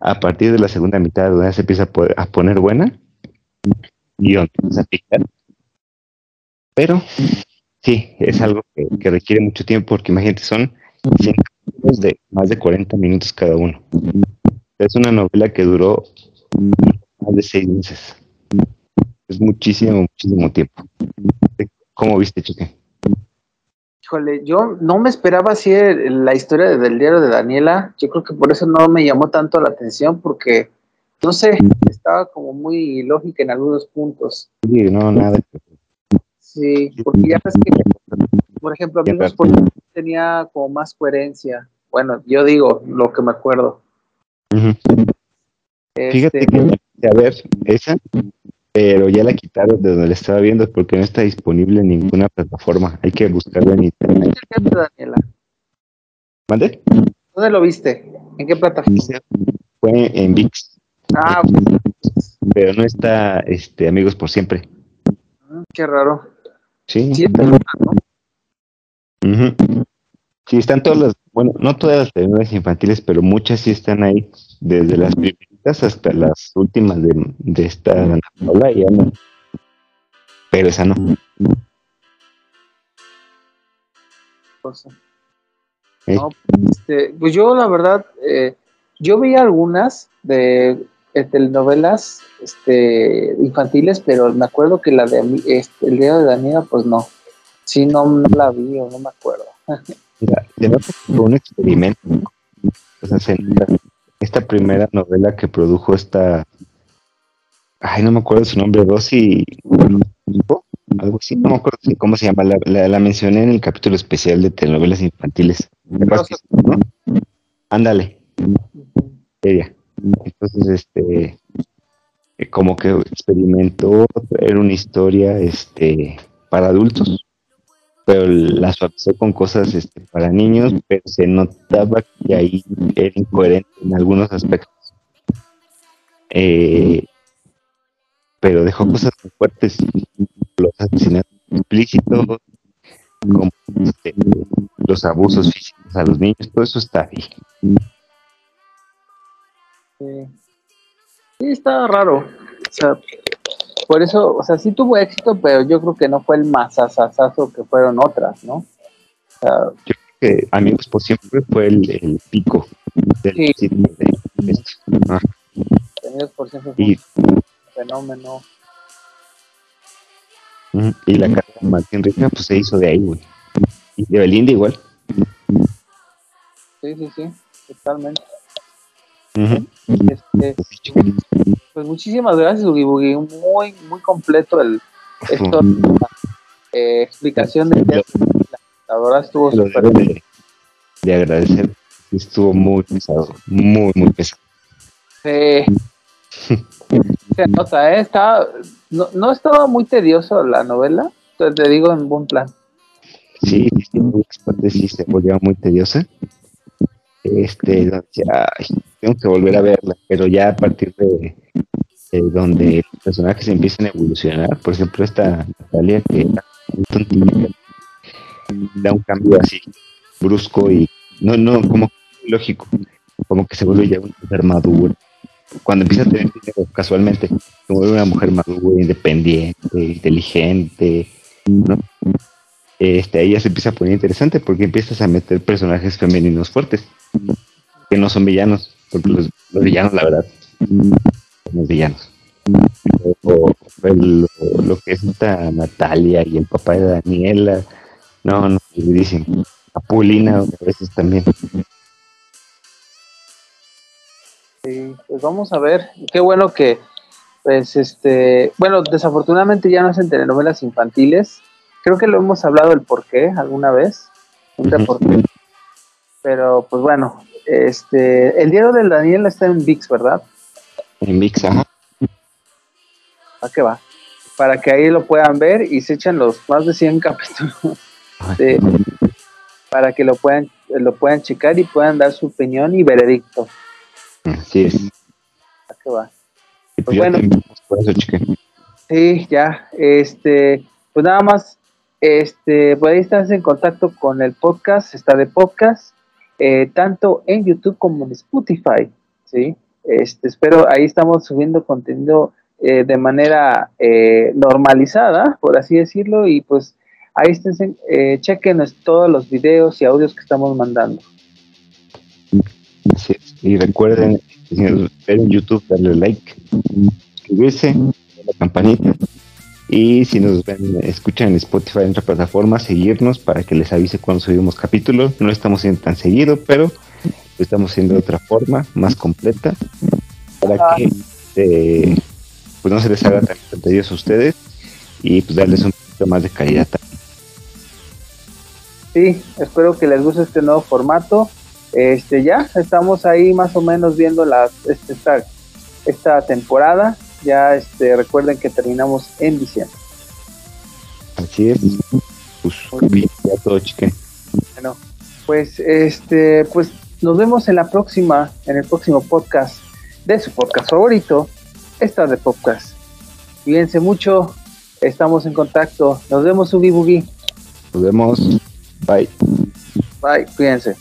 A partir de la segunda mitad, donde se empieza a, poner buena, y donde empieza a picar. Pero Sí, es algo que, requiere mucho tiempo porque imagínate, son 100 de más de 40 minutos cada uno. Es una novela que duró más de seis meses. Es muchísimo, muchísimo tiempo. ¿Cómo viste, Chique? Híjole, yo no me esperaba así la historia del diario de Daniela. Yo creo que por eso no me llamó tanto la atención, porque, no sé, estaba como muy lógica en algunos puntos. Sí, no, nada. Sí, porque ya ves que, por ejemplo, Amigos por tenía como más coherencia. Bueno, yo digo lo que me acuerdo. Fíjate este, que a ver esa, pero ya la quitaron de donde la estaba viendo porque no está disponible en ninguna plataforma. Hay que buscarla en internet. Daniela? ¿Mande? ¿Dónde lo viste? ¿En qué plataforma? Fue en VIX. Ah, pero no está, este, amigos por siempre. Mm, qué raro. Sí. Sí, están todas las, bueno, no todas las telenovelas infantiles, pero muchas sí están ahí, desde las favoritas hasta las últimas de, de esta Paula y Ana. Pero esa no. No, este, pues yo la verdad, eh, yo vi algunas de, telenovelas este, infantiles, pero me acuerdo que la de este, el día de Daniela, pues no. Sí, no, no la vi o no me acuerdo. Mira, fue un experimento. Esta primera novela que produjo esta. Ay, no me acuerdo su nombre, Rosy. Algo así, no me acuerdo cómo se llama. La, mencioné en el capítulo especial de telenovelas infantiles. Ándale. Ella. Entonces, este. Como que experimentó era una historia este, para adultos pero la suavizó con cosas este, para niños, pero se notaba que ahí era incoherente en algunos aspectos. Eh, pero dejó cosas muy fuertes, los asesinatos explícitos, como este, los abusos físicos a los niños, todo eso está ahí. Sí, sí está raro. O sea, por eso, o sea, sí tuvo éxito, pero yo creo que no fue el más asasazo que fueron otras, ¿no? yo creo que Amigos por siempre fue el, pico del sí. Ah. Amigos por siempre fue y, un fenómeno. Y la carrera de Martín Rica, pues se hizo de ahí, güey. Y de Belinda igual. Sí, sí, sí, totalmente. Este, pues muchísimas gracias, Ugi Muy, muy completo el esto, eh, explicación de la verdad estuvo súper de, de, agradecer. Estuvo muy pesado, muy, muy pesado. Sí. Se nota, ¿eh? Está, no, no estaba muy tedioso la novela, te digo en buen plan. Sí, sí, sí, sí se volvió muy tediosa. Este, ya, tengo que volver a verla, pero ya a partir de, donde los personajes empiezan a evolucionar, por ejemplo, esta Natalia que da un cambio así brusco y no, no, como lógico, como que se vuelve ya una mujer madura. Cuando empieza a tener dinero casualmente, se vuelve una mujer madura, independiente, inteligente, ¿no? Este, ahí se empieza a poner interesante porque empiezas a meter personajes femeninos fuertes, que no son villanos, porque los, villanos, la verdad, son los villanos. O, lo, que es esta Natalia y el papá de Daniela, no, no, dicen Apulina a veces también. Sí, pues vamos a ver, qué bueno que, pues este, bueno, desafortunadamente ya no hacen telenovelas infantiles, creo que lo hemos hablado el por qué alguna vez, pero pues bueno, este, el diario del Daniel está en VIX, ¿verdad? En VIX, ajá. ¿A qué va? Para que ahí lo puedan ver y se echen los más de 100 *laughs* capítulos para que lo puedan lo puedan checar y puedan dar su opinión y veredicto. Así es. ¿A qué va? Pues bueno. Sí, ya, este, pues nada más, este, podéis estar en contacto con el podcast, está de podcast, eh, tanto en YouTube como en Spotify, ¿sí? Este, espero, ahí estamos subiendo contenido eh, de manera eh, normalizada, por así decirlo, y pues ahí estén, eh, chequen todos los videos y audios que estamos mandando. Y recuerden, en YouTube, darle like, suscribirse, la campanita. Y si nos ven, escuchan en Spotify en otra plataforma, seguirnos para que les avise cuando subimos capítulos. No estamos siendo tan seguido, pero lo estamos haciendo de otra forma, más completa, para que eh, pues no se les haga tan tedioso a ustedes y pues darles un poquito más de calidad Sí, espero que les guste este nuevo formato. Este ya estamos ahí más o menos viendo la este, esta, esta temporada ya este, recuerden que terminamos en diciembre. Así es. Pues, ya todo chique. Bueno, pues este, pues nos vemos en la próxima, en el próximo podcast de su podcast favorito, esta de podcast. Cuídense mucho, estamos en contacto. Nos vemos, Ubi Bugi. Nos vemos. Bye. Bye, cuídense.